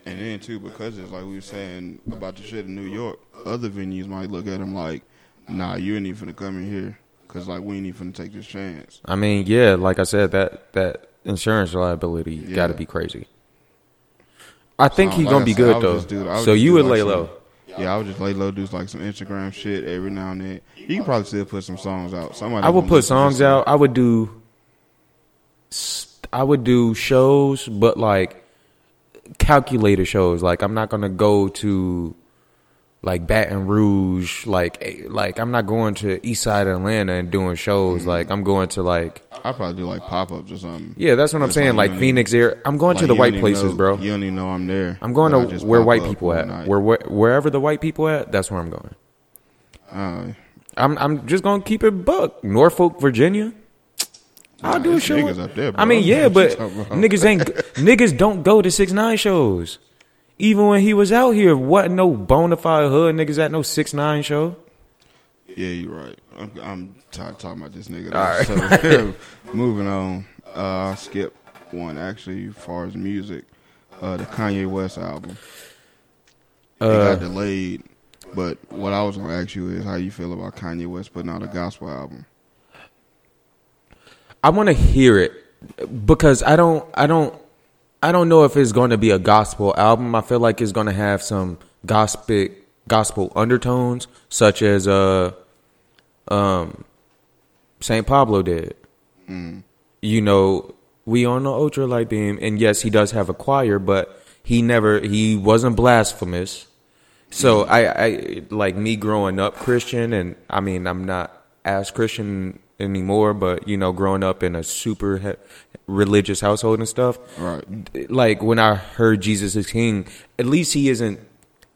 And then too, because it's like we were saying about the shit in New York, other venues might look at them like, "Nah, you ain't even finna come in here, cause like we ain't even finna take this chance." I mean, yeah, like I said, that that insurance liability Yeah. got to be crazy. I think So, he's like gonna I be said, good though. do- so you would like, lay some- low. Yeah, I would just lay low, do like some Instagram shit every now and then. You can probably still put some songs out. Somebody I would put songs out. I would do. I would do shows, but like calculator shows. Like I'm not gonna go to like Baton Rouge. Like eh, like I'm not going to East Side Atlanta and doing shows. Like I'm going to like I'd probably do like pop ups or something. yeah, that's what I'm saying. like Like you don't Phoenix area. I'm going Like, to the white places, know- bro. You don't even know I'm there. I'm going to where white people at. night. Where, where wherever the white people at, that's where I'm going. Uh, I'm I'm just gonna keep it buck. Norfolk, Virginia. I'll Nah, do a show. niggas up there, I mean, yeah, but you talking about? niggas ain't niggas don't go to six nine shows. Even when he was out here, wasn't no bona fide hood niggas at no six nine show. yeah, you're right. I'm, I'm tired talking about this nigga. All right. So, moving on. Uh, I'll skip one actually, as far as music. Uh, the Kanye West album. It Uh, got delayed. But what I was gonna ask you is how you feel about Kanye West putting out a gospel album. I want to hear it because I don't I don't I don't know if it's going to be a gospel album. I feel like it's going to have some gospel gospel undertones, such as uh um Saint Pablo did. You know, we on the ultra light beam, and yes, he does have a choir, but he never he wasn't blasphemous. So I, I like me growing up Christian, and I mean I'm not as Christian anymore, but you know, growing up in a super he- religious household and stuff, Right. like when I heard Jesus is King, at least he isn't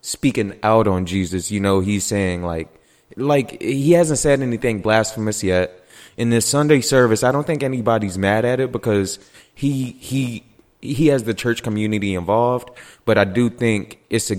speaking out on Jesus. You know, he's saying like, like he hasn't said anything blasphemous yet. In this Sunday service, I don't think anybody's mad at it because he he he has the church community involved. But I do think it's a.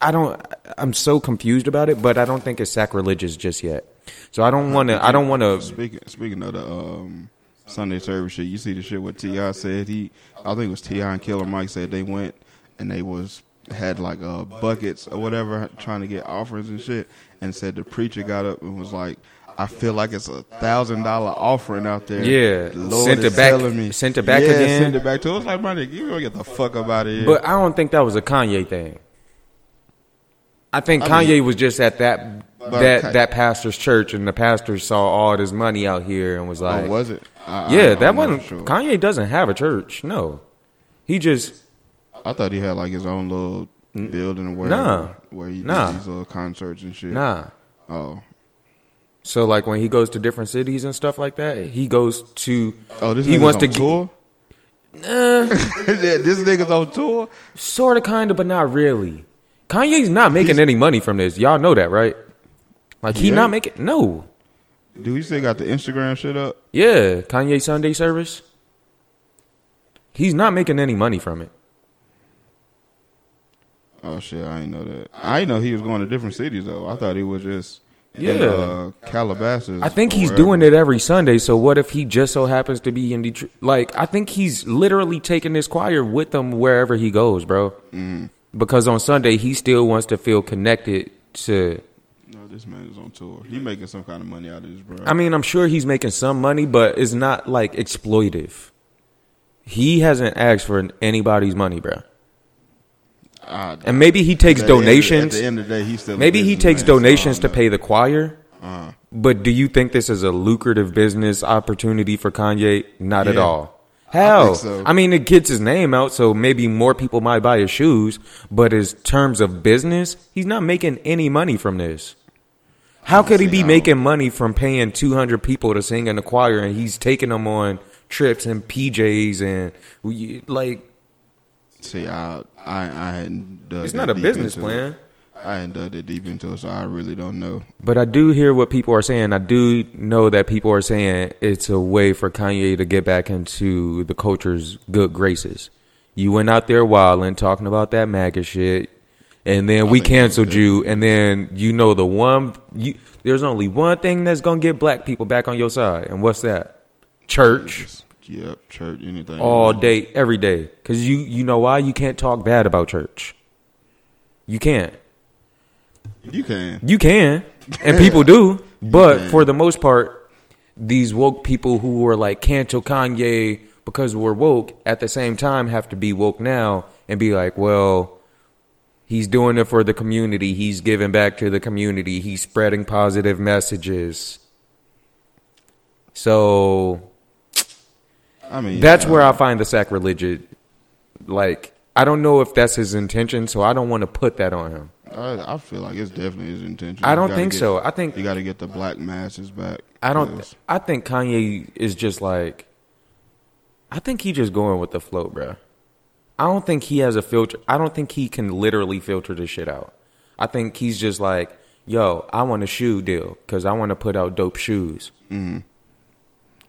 I don't. I'm so confused about it, but I don't think it's sacrilegious just yet. So I don't want to. I don't want to. Speaking speaking of the um, Sunday service shit, you see the shit what T.I. said. He, I think it was T.I. and Killer Mike said they went and they was had like uh buckets or whatever trying to get offerings and shit, and said the preacher got up and was like. I feel like it's a thousand dollar offering out there. Yeah. The Lord Sent it back- me. sent it back yeah, again. Sent it back to us. Like, my nigga, you gonna get the fuck up out of here. But I don't think that was a Kanye thing. I think I Kanye mean- was just at that that that pastor's church, and the pastor saw all this money out here and was oh, like, oh, was it? I, I- "Yeah, I'm that wasn't sure. Kanye. Doesn't have a church. No, he just I thought he had like his own little building or wherever Nah. where he Nah. did these little concerts and shit. nah." Oh, So like when he goes to different cities and stuff like that, he goes to. oh, this he wants on to tour. this nigga's on tour. Sort of, kind of, but not really. Kanye's not making any money from this. Y'all know that, right? Like he Yeah. not making no. Do we still got the Instagram shit up? Yeah, Kanye Sunday service. He's not making any money from it. Oh shit, I didn't know that. I didn't know he was going to different cities though. I thought he was just in, Yeah. uh, Calabasas. I think he's wherever. doing it every Sunday. So what if he just so happens to be in Detroit? Like I think he's literally taking this choir with him wherever he goes, bro. Mm-hmm. Because on Sunday he still wants to feel connected to. This man is on tour. He making some kind of money out of this, bro. I mean, I'm sure he's making some money, but it's not like exploitive. He hasn't asked for anybody's money, bro. Uh, And maybe he takes at the end- donations. At the end of the day, he's still Maybe he takes donations to pay the choir. Uh, But do you think this is a lucrative business opportunity for Kanye? Not at all. How? think so. I mean, it gets his name out, so maybe more people might buy his shoes. But in terms of business, he's not making any money from this. How could he be making money from paying 200 people to sing in the choir and he's taking them on trips and PJs and we- like see, I, I, I. Dug it's not a business into it. plan. I hadn't dug that deep into it, so I really don't know. But I do hear what people are saying. I do know that people are saying it's a way for Kanye to get back into the culture's good graces. You went out there wilding, talking about that MAGA shit, and then we canceled you, and then you know the one you there's only one thing that's gonna get black people back on your side, and what's that? Church. Yep, church, anything. All day, every day. Cause you you know why? You can't talk bad about church. You can't. You can. You can, and people do, but for the most part, these woke people who are like cancel Kanye because we're woke at the same time have to be woke now and be like, well, he's doing it for the community. He's giving back to the community. He's spreading positive messages. So I mean, that's uh, where I find the sacrilegious. Like, I don't know if that's his intention, so I don't want to put that on him. I, I feel like it's definitely his intention. I don't think get- so. I think you got to get the black masses back. I don't. I think Kanye is just like. I think he just going with the flow, bro. I don't think he has a filter. I don't think he can literally filter this shit out. I think he's just like, yo, I want a shoe deal because I want to put out dope shoes. Mm-hmm.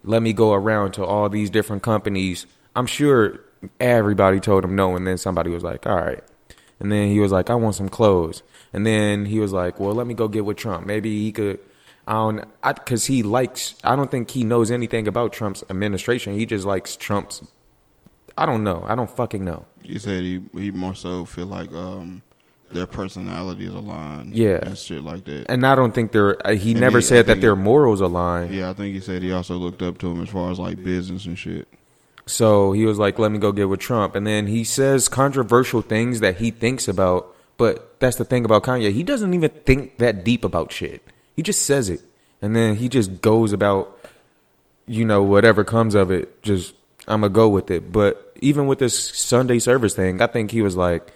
Let me go around to all these different companies. I'm sure everybody told him no, and then somebody was like, all right. And then he was like, I want some clothes. And then he was like, well, let me go get with Trump. Maybe he could. I don't, because he likes. I don't think he knows anything about Trump's administration. He just likes Trump's. I don't know. I don't fucking know. You said he he more so feel like um their personalities aligned. Yeah. and shit like that. And I don't think they're. uh, He And never he- said that their morals align. yeah, I think he said he also looked up to him as far as like business and shit. So he was like, "Let me go get with Trump," and then he says controversial things that he thinks about. But that's the thing about Kanye; he doesn't even think that deep about shit. He just says it, and then he just goes about, you know, whatever comes of it. Just I'm gonna go with it. But even with this Sunday service thing, I think he was like,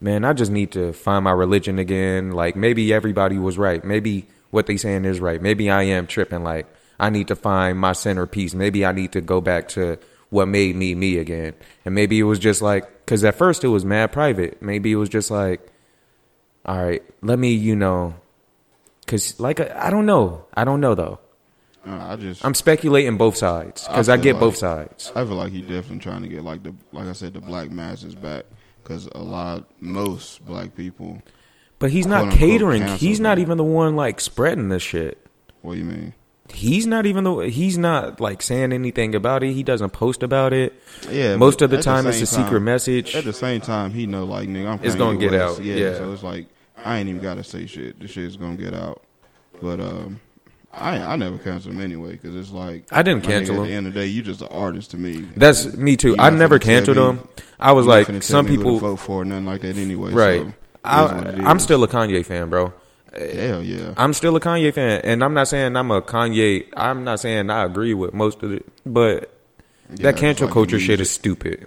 "Man, I just need to find my religion again." Like maybe everybody was right. Maybe what they saying is right. Maybe I am tripping. Like I need to find my centerpiece. Maybe I need to go back to what made me me again. And maybe it was just like, because at first it was mad private. Maybe it was just like, all right, let me, you know, because like I, I don't know, I don't know though. Uh, I just I'm speculating both sides because I, feel get like- both sides. I feel like he definitely trying to get like the like I said the black masses back because a lot most black people. But he's not catering. He's not even the one like spreading this shit. What do you mean? He's not even the. He's not like saying anything about it. He doesn't post about it. Yeah, Most of the time it's same a secret message. At the same time, he know like nigga, I'm It's gonna get West. out, Yeah, yeah. so it's like I ain't even gotta say shit. The shit's gonna get out. But um, I I never cancel him anyway because it's like I didn't cancel cancel At the end of the day, you just an artist to me. That's me too. I never canceled me- him. I was like, some me who to people, vote for nothing like that anyway. right? So, I I'm still a Kanye fan, bro. hell yeah. I'm still a Kanye fan, and I'm not saying I'm a Kanye. I'm not saying I agree with most of it, but Yeah, that cancel like culture shit is stupid.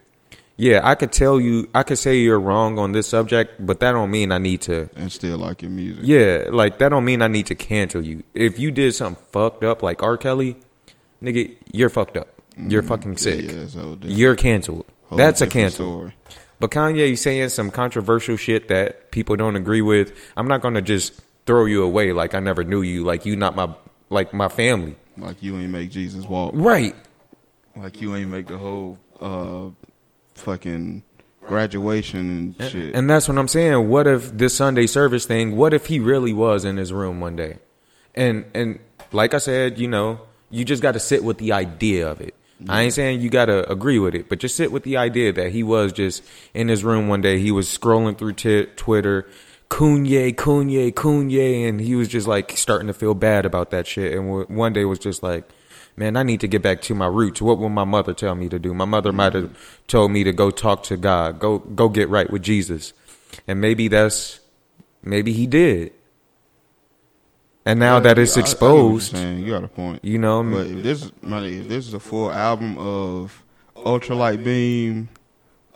Yeah, I could tell you, I could say you're wrong on this subject, but that don't mean I need to. and still like your music. Yeah, like that don't mean I need to cancel you. If you did something fucked up like R. Kelly, nigga, you're fucked up. You're fucking sick. Mm, Yeah, so You're canceled. whole That's a cancel. story. But Kanye you saying some controversial shit that people don't agree with, I'm not gonna just throw you away like I never knew you, like you not my like my family. Like you ain't make Jesus walk. Right. Like you ain't make the whole uh fucking graduation and shit. And that's what I'm saying. What if this Sunday service thing, what if he really was in his room one day? And and like I said, you know, you just gotta sit with the idea of it. I ain't saying you gotta agree with it, but just sit with the idea that he was just in his room one day. He was scrolling through t- Twitter, Kanye, Kanye, Kanye, and he was just like starting to feel bad about that shit. And w- one day was just like, man, I need to get back to my roots. What will my mother tell me to do? My mother might have told me to go talk to God, go go get right with Jesus. and maybe that's maybe he did. And now Yeah, that it's I- I exposed, saying. you got a point. you know, But if this, money, if this is a full album of Ultralight Beam,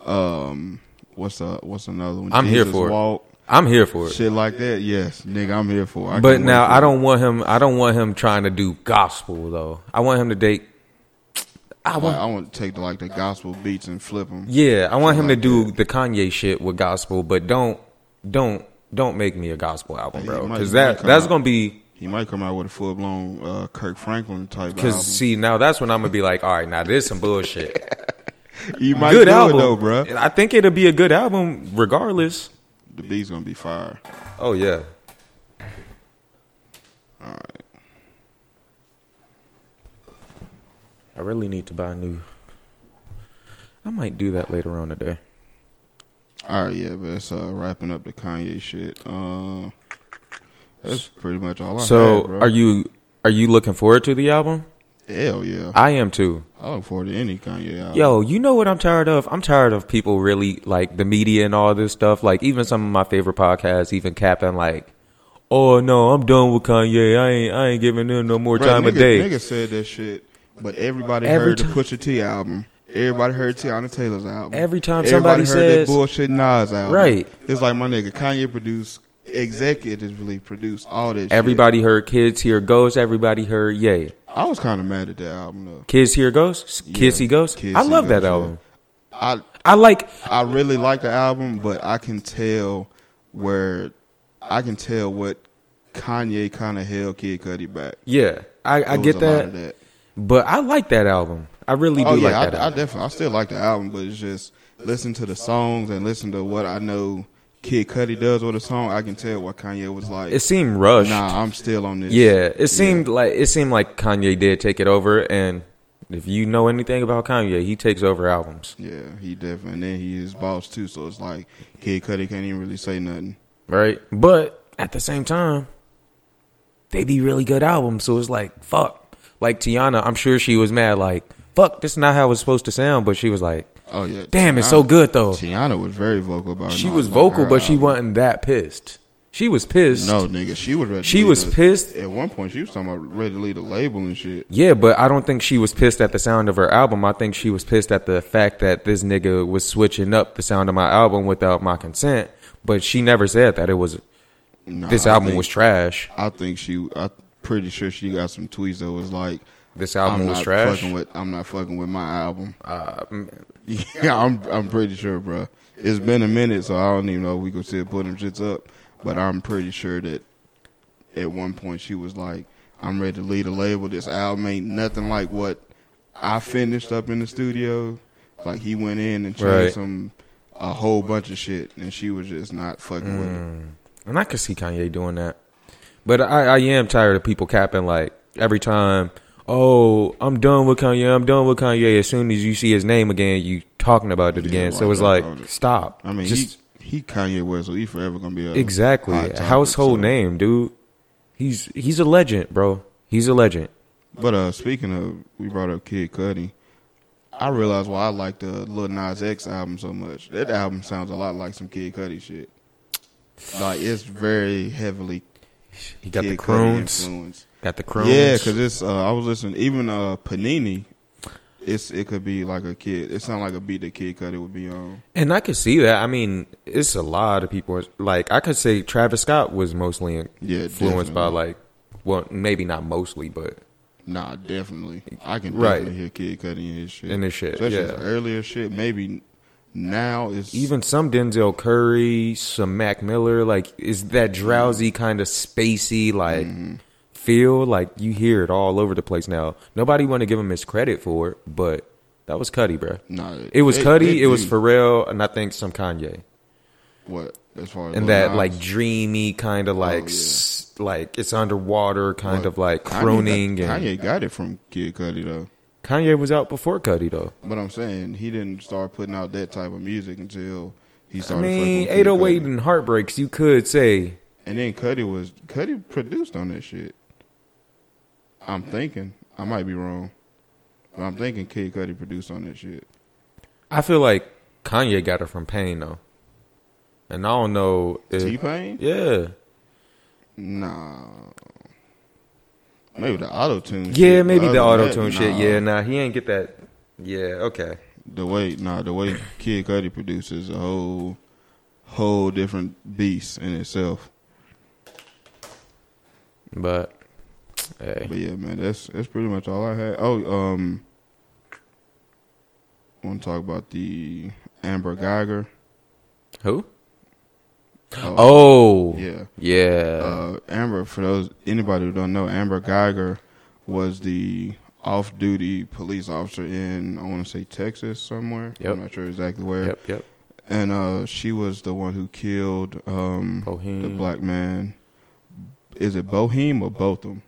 um, what's uh what's another one? I'm here Jesus for it. Walk, I'm here for it. shit like that. Yes, nigga, I'm here for. it. I But now I don't want him. I don't want him trying to do gospel though. I want him to date. I Like, want. I want to take the like the gospel beats and flip them. Yeah, I want him to like do the Kanye shit with gospel, but don't don't don't make me a gospel album, bro. Because that that's out. gonna be. He might come out with a full blown uh, Kirk Franklin type. Because see, now that's when I'm gonna be like, all right, now this some bullshit. you might good album, it though, bro. I think it'll be a good album regardless. The beat's gonna be fire. Oh yeah. All right. I really need to buy a new. I might do that later on today. All right, yeah, but it's uh, wrapping up the Kanye shit. Uh, that's pretty much all I So, had, bro. are you are you looking forward to the album? Hell yeah. I am too. I look forward to any Kanye album. Yo, you know what I'm tired of? I'm tired of people really like the media and all this stuff. Like even some of my favorite podcasts, even capping like, "Oh no, I'm done with Kanye. I ain't I ain't giving him no more Bruh, time nigga, of day." Nigga said that shit, but everybody Every heard ti- the Pusha T album. Everybody heard Teyana Taylor's album. Every time Everybody somebody heard says- that bullshit Nas album. Right. It's like my nigga Kanye produced, executively produced all that. shit. Everybody heard "Kids See Ghosts." Everybody heard "Ye." I was kind of mad at that album though. "Kids See Ghosts." "Kids See Ghosts." Kids I love that Goes, yeah. album. I I like. I really like the album, but I can tell where I can tell what Kanye kind of held Kid Cudi back. Yeah, I, I get that, that. but I like that album. I really oh, do Oh yeah, like that I, I definitely, I still like the album, but it's just listen to the songs and listen to what I know Kid Cudi does with a song. I can tell what Kanye was like. it seemed rushed. nah, I'm still on this. Yeah, it seemed like it seemed like Kanye did take it over, and if you know anything about Kanye, he takes over albums, yeah, he definitely. And then he is boss too, so it's like Kid Cudi can't even really say nothing. right? But at the same time, they be really good albums, so it's like fuck. Like Teyana, I'm sure she was mad. Like fuck, this is not how it's supposed to sound, but she was like, Oh yeah, damn, it's so good though. Teyana was very vocal about. It. She was vocal, but she wasn't that pissed. She was pissed. No, nigga, she was ready. She was the- pissed. At one point, she was talking about ready to leave the label and shit. Yeah, but I don't think she was pissed at the sound of her album. I think she was pissed at the fact that this nigga was switching up the sound of my album without my consent. But she never said that it was Nah, this album think- was trash. I think she. I'm pretty sure she got some tweets that was like, This album I'm was trash. Fucking with, I'm not fucking with my album. Uh, mm, Yeah, I'm. I'm pretty sure, bro. It's been a minute, so I don't even know if we could still put them shits up. But I'm pretty sure that at one point she was like, "I'm ready to leave the label. This album ain't nothing like what I finished up in the studio." Like he went in and changed Right. some a whole bunch of shit, and she was just not fucking with it. and I could see Kanye doing that. But I, I am tired of people capping like every time. Oh, I'm done with Kanye. I'm done with Kanye. As soon as you see his name again, you talking about it Yeah, again. So why it's like, it? stop. I mean, Just he he Kanye West, so he forever gonna be a exactly topic, household so- name, dude. He's he's a legend, bro. He's a legend. But uh, speaking of, we brought up Kid Cudi. I realized why I like the Lil Nas X album so much. That album sounds a lot like some Kid Cudi shit. Like it's very heavily He got the Kid Cudi croons. influence. Got the croons. Yeah, because it's. Uh, I was listening. Even uh, Panini, it's it could be like a kid. It sounds like a beat the Kid cut. It would be on. and I could see that. I mean, it's a lot of people. Like I could say, Travis Scott was mostly Yeah, influenced by like, well, maybe not mostly, but Nah, definitely. I can Right. definitely hear Kid Cudi in his shit. In his shit, Especially yeah. his earlier shit. Maybe now is even some Denzel Curry, some Mac Miller. Like, is that drowsy kind of spacey like feel? Like you hear it all over the place now. Nobody want to give him his credit for it, but that was Cudi, bro. Nah, It was they- Cudi. they It was do- Pharrell, and I think some Kanye. what as far as and that like dreamy kind of oh, like yeah. s- like it's underwater kind of like Kanye crooning got, and Kanye got it from Kid Cudi though. Kanye was out before Cudi though. But I'm saying he didn't start putting out that type of music until he started. I mean, fucking with Kid 808 Cudi. Oh and Heartbreaks, you could say. and then Cudi was Cudi produced on that shit. I'm thinking I might be wrong, but I'm thinking Kid Cudi produced on that shit. I feel like Kanye got it from Pain though. and I don't know. If, T Pain? Yeah, Nah. Maybe the auto tune. yeah, maybe the auto tune shit. nah. Yeah, nah, he ain't get that. Yeah, okay. The way, nah, the way Kid Cudi produces a whole, whole different beast in itself. But hey, But yeah, man, that's that's pretty much all I had. Oh, um, want to talk about the Amber Guyger? who? Uh, Oh, yeah. yeah. Uh, Amber, for those anybody who don't know, Amber Guyger was the off-duty police officer in I want to say Texas somewhere. Yep. I'm not sure exactly where. yep, yep. And uh, she was the one who killed um, the black man. Is it Bohem or Botham?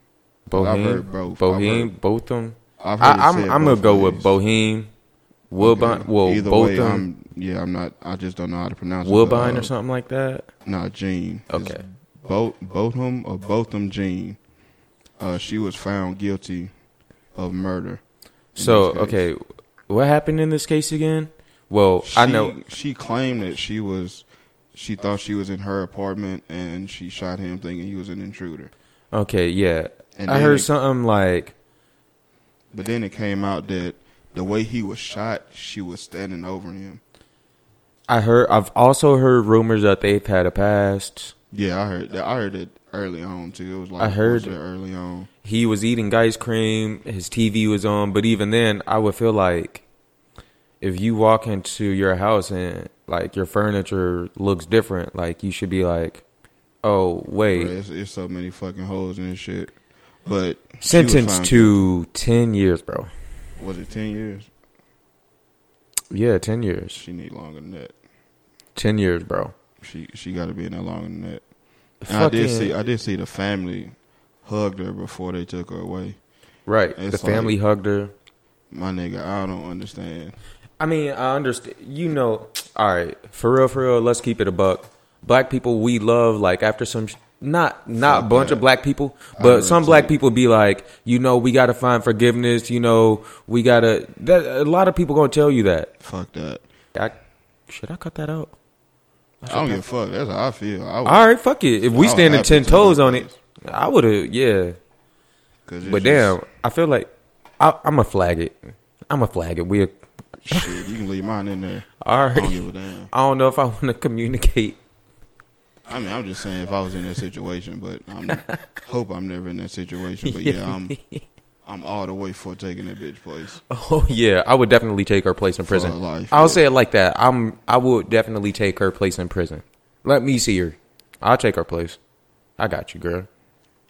Bohem. I've heard both. Bohem. Botham. I've heard I, I'm gonna go ways. with Bohem. Woodbine. Okay. Well, Either way, Botham. I'm yeah. I'm not. I just don't know how to pronounce Woodbine it. or something like that. Nah, Jean. It's Okay. Bo- Botham or Botham Jean. Uh, she was found guilty of murder. So okay, what happened in this case again? Well, I know. she claimed that she was. She thought she was in her apartment and she shot him, thinking he was an intruder. Okay, yeah. And I heard it- something like But then it came out that the way he was shot, she was standing over him. I heard. I've also heard rumors that they've had a past. Yeah, I heard that. I heard it early on too. It was like I heard- it early on. He was eating ice cream. His TV was on, but even then, I would feel like if you walk into your house and like your furniture looks different, like you should be like, "Oh wait." Bruh, it's, it's so many fucking holes in this shit. But Sentenced to ten years, bro. was it ten years? Yeah, ten years. She need longer than that. Ten years, bro. She she got to be in there longer than that. And I did see I did see the family hugged her before they took her away. right. it's the family like- hugged her. My nigga, I don't understand. I mean, I understand. You know, all right, for real, for real. Let's keep it a buck. Black people, we love like after some, not not a Fuck bunch that. of black people, but some black people be like, you know, we got to find forgiveness. You know, we gotta. That a lot of people gonna tell you that. Fuck that. I, should I cut that out? I don't give a fuck. That's how I feel. I would, All right, fuck it. If we I standing to ten toes on it, I would have. Yeah, but just- damn, I feel like I, I'm gonna flag it. I'm gonna flag it. We. shit, you can leave mine in there. All I don't give a damn. I don't know if I want to communicate. I mean, I'm just saying if I was in that situation, but I hope I'm never in that situation. But yeah, I'm I'm all the way for taking that bitch place Oh yeah, I would definitely take her place in prison. her life. I'll yeah. say it like that. I'm. I would definitely take her place in prison. Let me see her. I'll take her place. I got you, girl.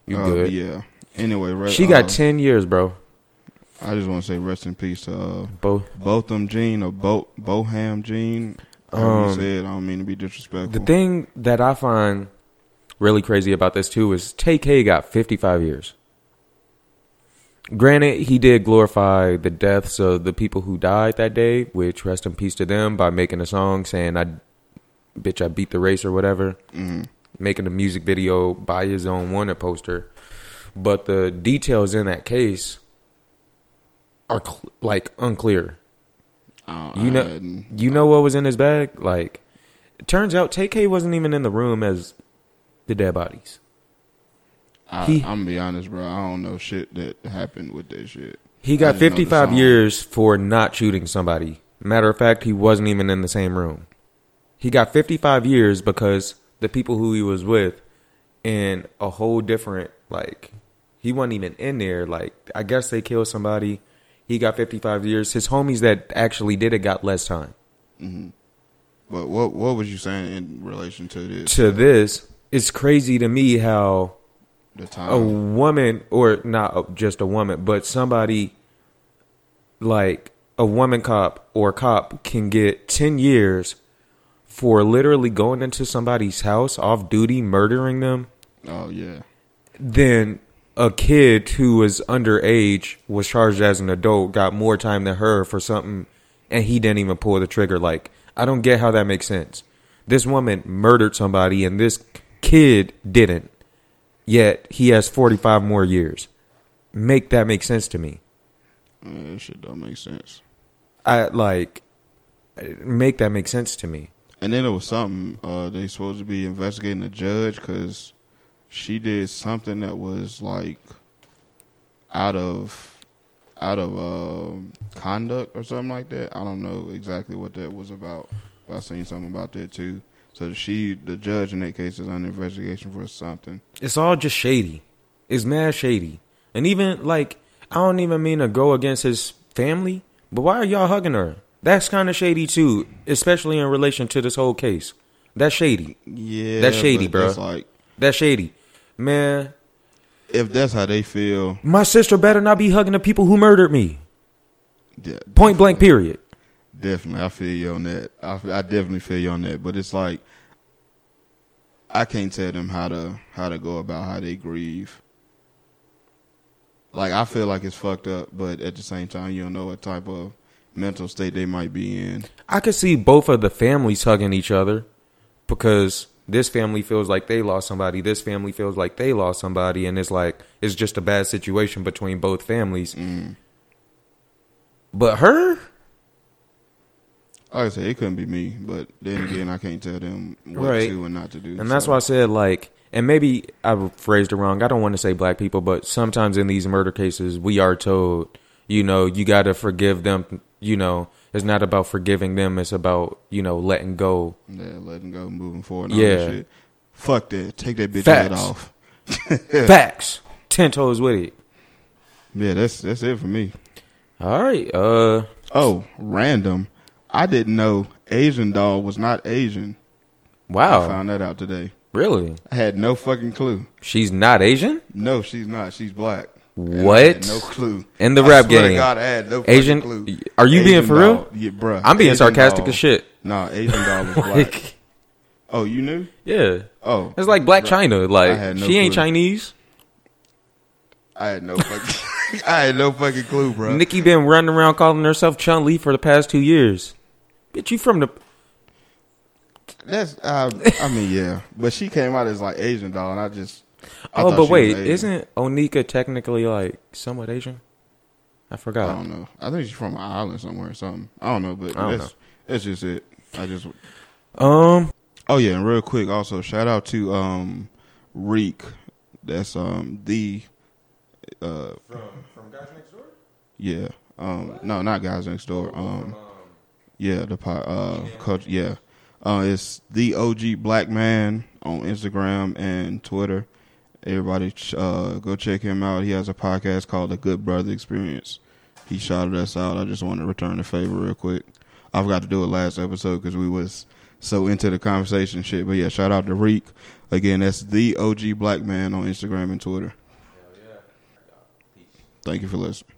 You Uh, good? Yeah. Anyway, re- She got uh, ten years, bro. I just want to say rest in peace to uh, Both. Botham Jean or Bo Boham Jean. Um, said, I don't mean to be disrespectful. The thing that I find really crazy about this too is Tay K got 55 years. Granted, he did glorify the deaths of the people who died that day, which rest in peace to them by making a song saying I bitch I beat the race or whatever. Mhm. Making a music video by his own wanted poster. But the details in that case are cl- like unclear. I- You know, hadn't- you know what was in his bag. Like, it turns out Tay K wasn't even in the room as the dead bodies. I, he- I'm gonna be honest, bro. I don't know shit that happened with that shit. He got just know the 55 years for not shooting somebody. Matter of fact, he wasn't even in the same room. He got 55 years because the people who he was with in a whole different like he wasn't even in there like I guess they killed somebody. He got 55 years. His homies that actually did it got less time. Mm-hmm. But what what was you saying in relation to this? To this, it's crazy to me how the a woman or not just a woman but somebody like a woman cop or cop can get 10 years for literally going into somebody's house off duty murdering them oh yeah. then a kid who was underage was charged as an adult got more time than her for something and he didn't even pull the trigger. Like i don't get how that makes sense. This woman murdered somebody and this kid didn't. Yet he has 45 more years. Make that make sense to me. That shit don't make sense. i like make that make sense to me. And then there was something uh, they supposed to be investigating the judge because she did something that was like out of out of um conduct or something like that. I don't know exactly what that was about. But I seen something about that too. So she, the judge in that case, is under investigation for something. It's all just shady. It's mad shady. And even like I don't even mean to go against his family, but why are y'all hugging her? That's kind of shady too, especially in relation to this whole case. That's shady. Yeah, That's shady, bro. Like That's shady. Man, if that's how they feel, my sister better not be hugging the people who murdered me. yeah, Point blank period. Definitely, I feel you on that. I, I definitely feel you on that. But it's like I can't tell them how to how to go about how they grieve. Like I feel like it's fucked up, but at the same time, you don't know what type of mental state they might be in. I could see both of the families hugging each other because this family feels like they lost somebody, this family feels like they lost somebody, and it's like it's just a bad situation between both families. Mm. But her, Like I said, it couldn't be me, but then again, I can't tell them what Right. to and not to do. and that's so. why I said like, and maybe I phrased it wrong. I don't want to say black people, but sometimes in these murder cases, we are told, you know, you got to forgive them. You know, it's not about forgiving them; it's about you know letting go. yeah, letting go, moving forward. And all Yeah. that shit. Fuck that. Take that bitch Facts. head off. Facts, ten toes with it. Yeah, that's that's it for me. All right, uh, Oh, random. I didn't know Asian doll was not Asian. Wow. I wow, found that out today. really? I had no fucking clue. She's not Asian. No, she's not. She's black. What? no clue. In the I rap game. God, I had no Asian- clue. are you being for real? doll. Yeah, bruh. I'm being Asian sarcastic doll. as shit. Nah, Asian doll was black. Like, Oh, you knew? yeah, Oh, it's like Black Bruh, China. Like no she ain't. Chinese. I had no fucking. I had no fucking clue, bro. Nicki been running around calling herself Chun Li for the past two years. Bitch, you from the? That's. Uh, I mean, yeah, but she came out as like Asian doll, and I just. I oh, but wait, isn't Onika technically like somewhat Asian? I forgot. I don't know. I think she's from an island somewhere or something. I don't know, but don't that's that's just it. I just Um, Oh yeah, and real quick, also shout out to um Reek. That's um the uh from from guys next door. yeah um no not guys next door um yeah the po- uh coach yeah uh it's the OG Black Man on Instagram and Twitter. Everybody uh go check him out. He has a podcast called The Good Brother Experience. He shouted us out. I just want to return the favor real quick. I forgot to do it last episode because we was so into the conversation shit. But yeah, shout out to Reek. Again, that's the OG Black Man on Instagram and Twitter. Thank you for listening.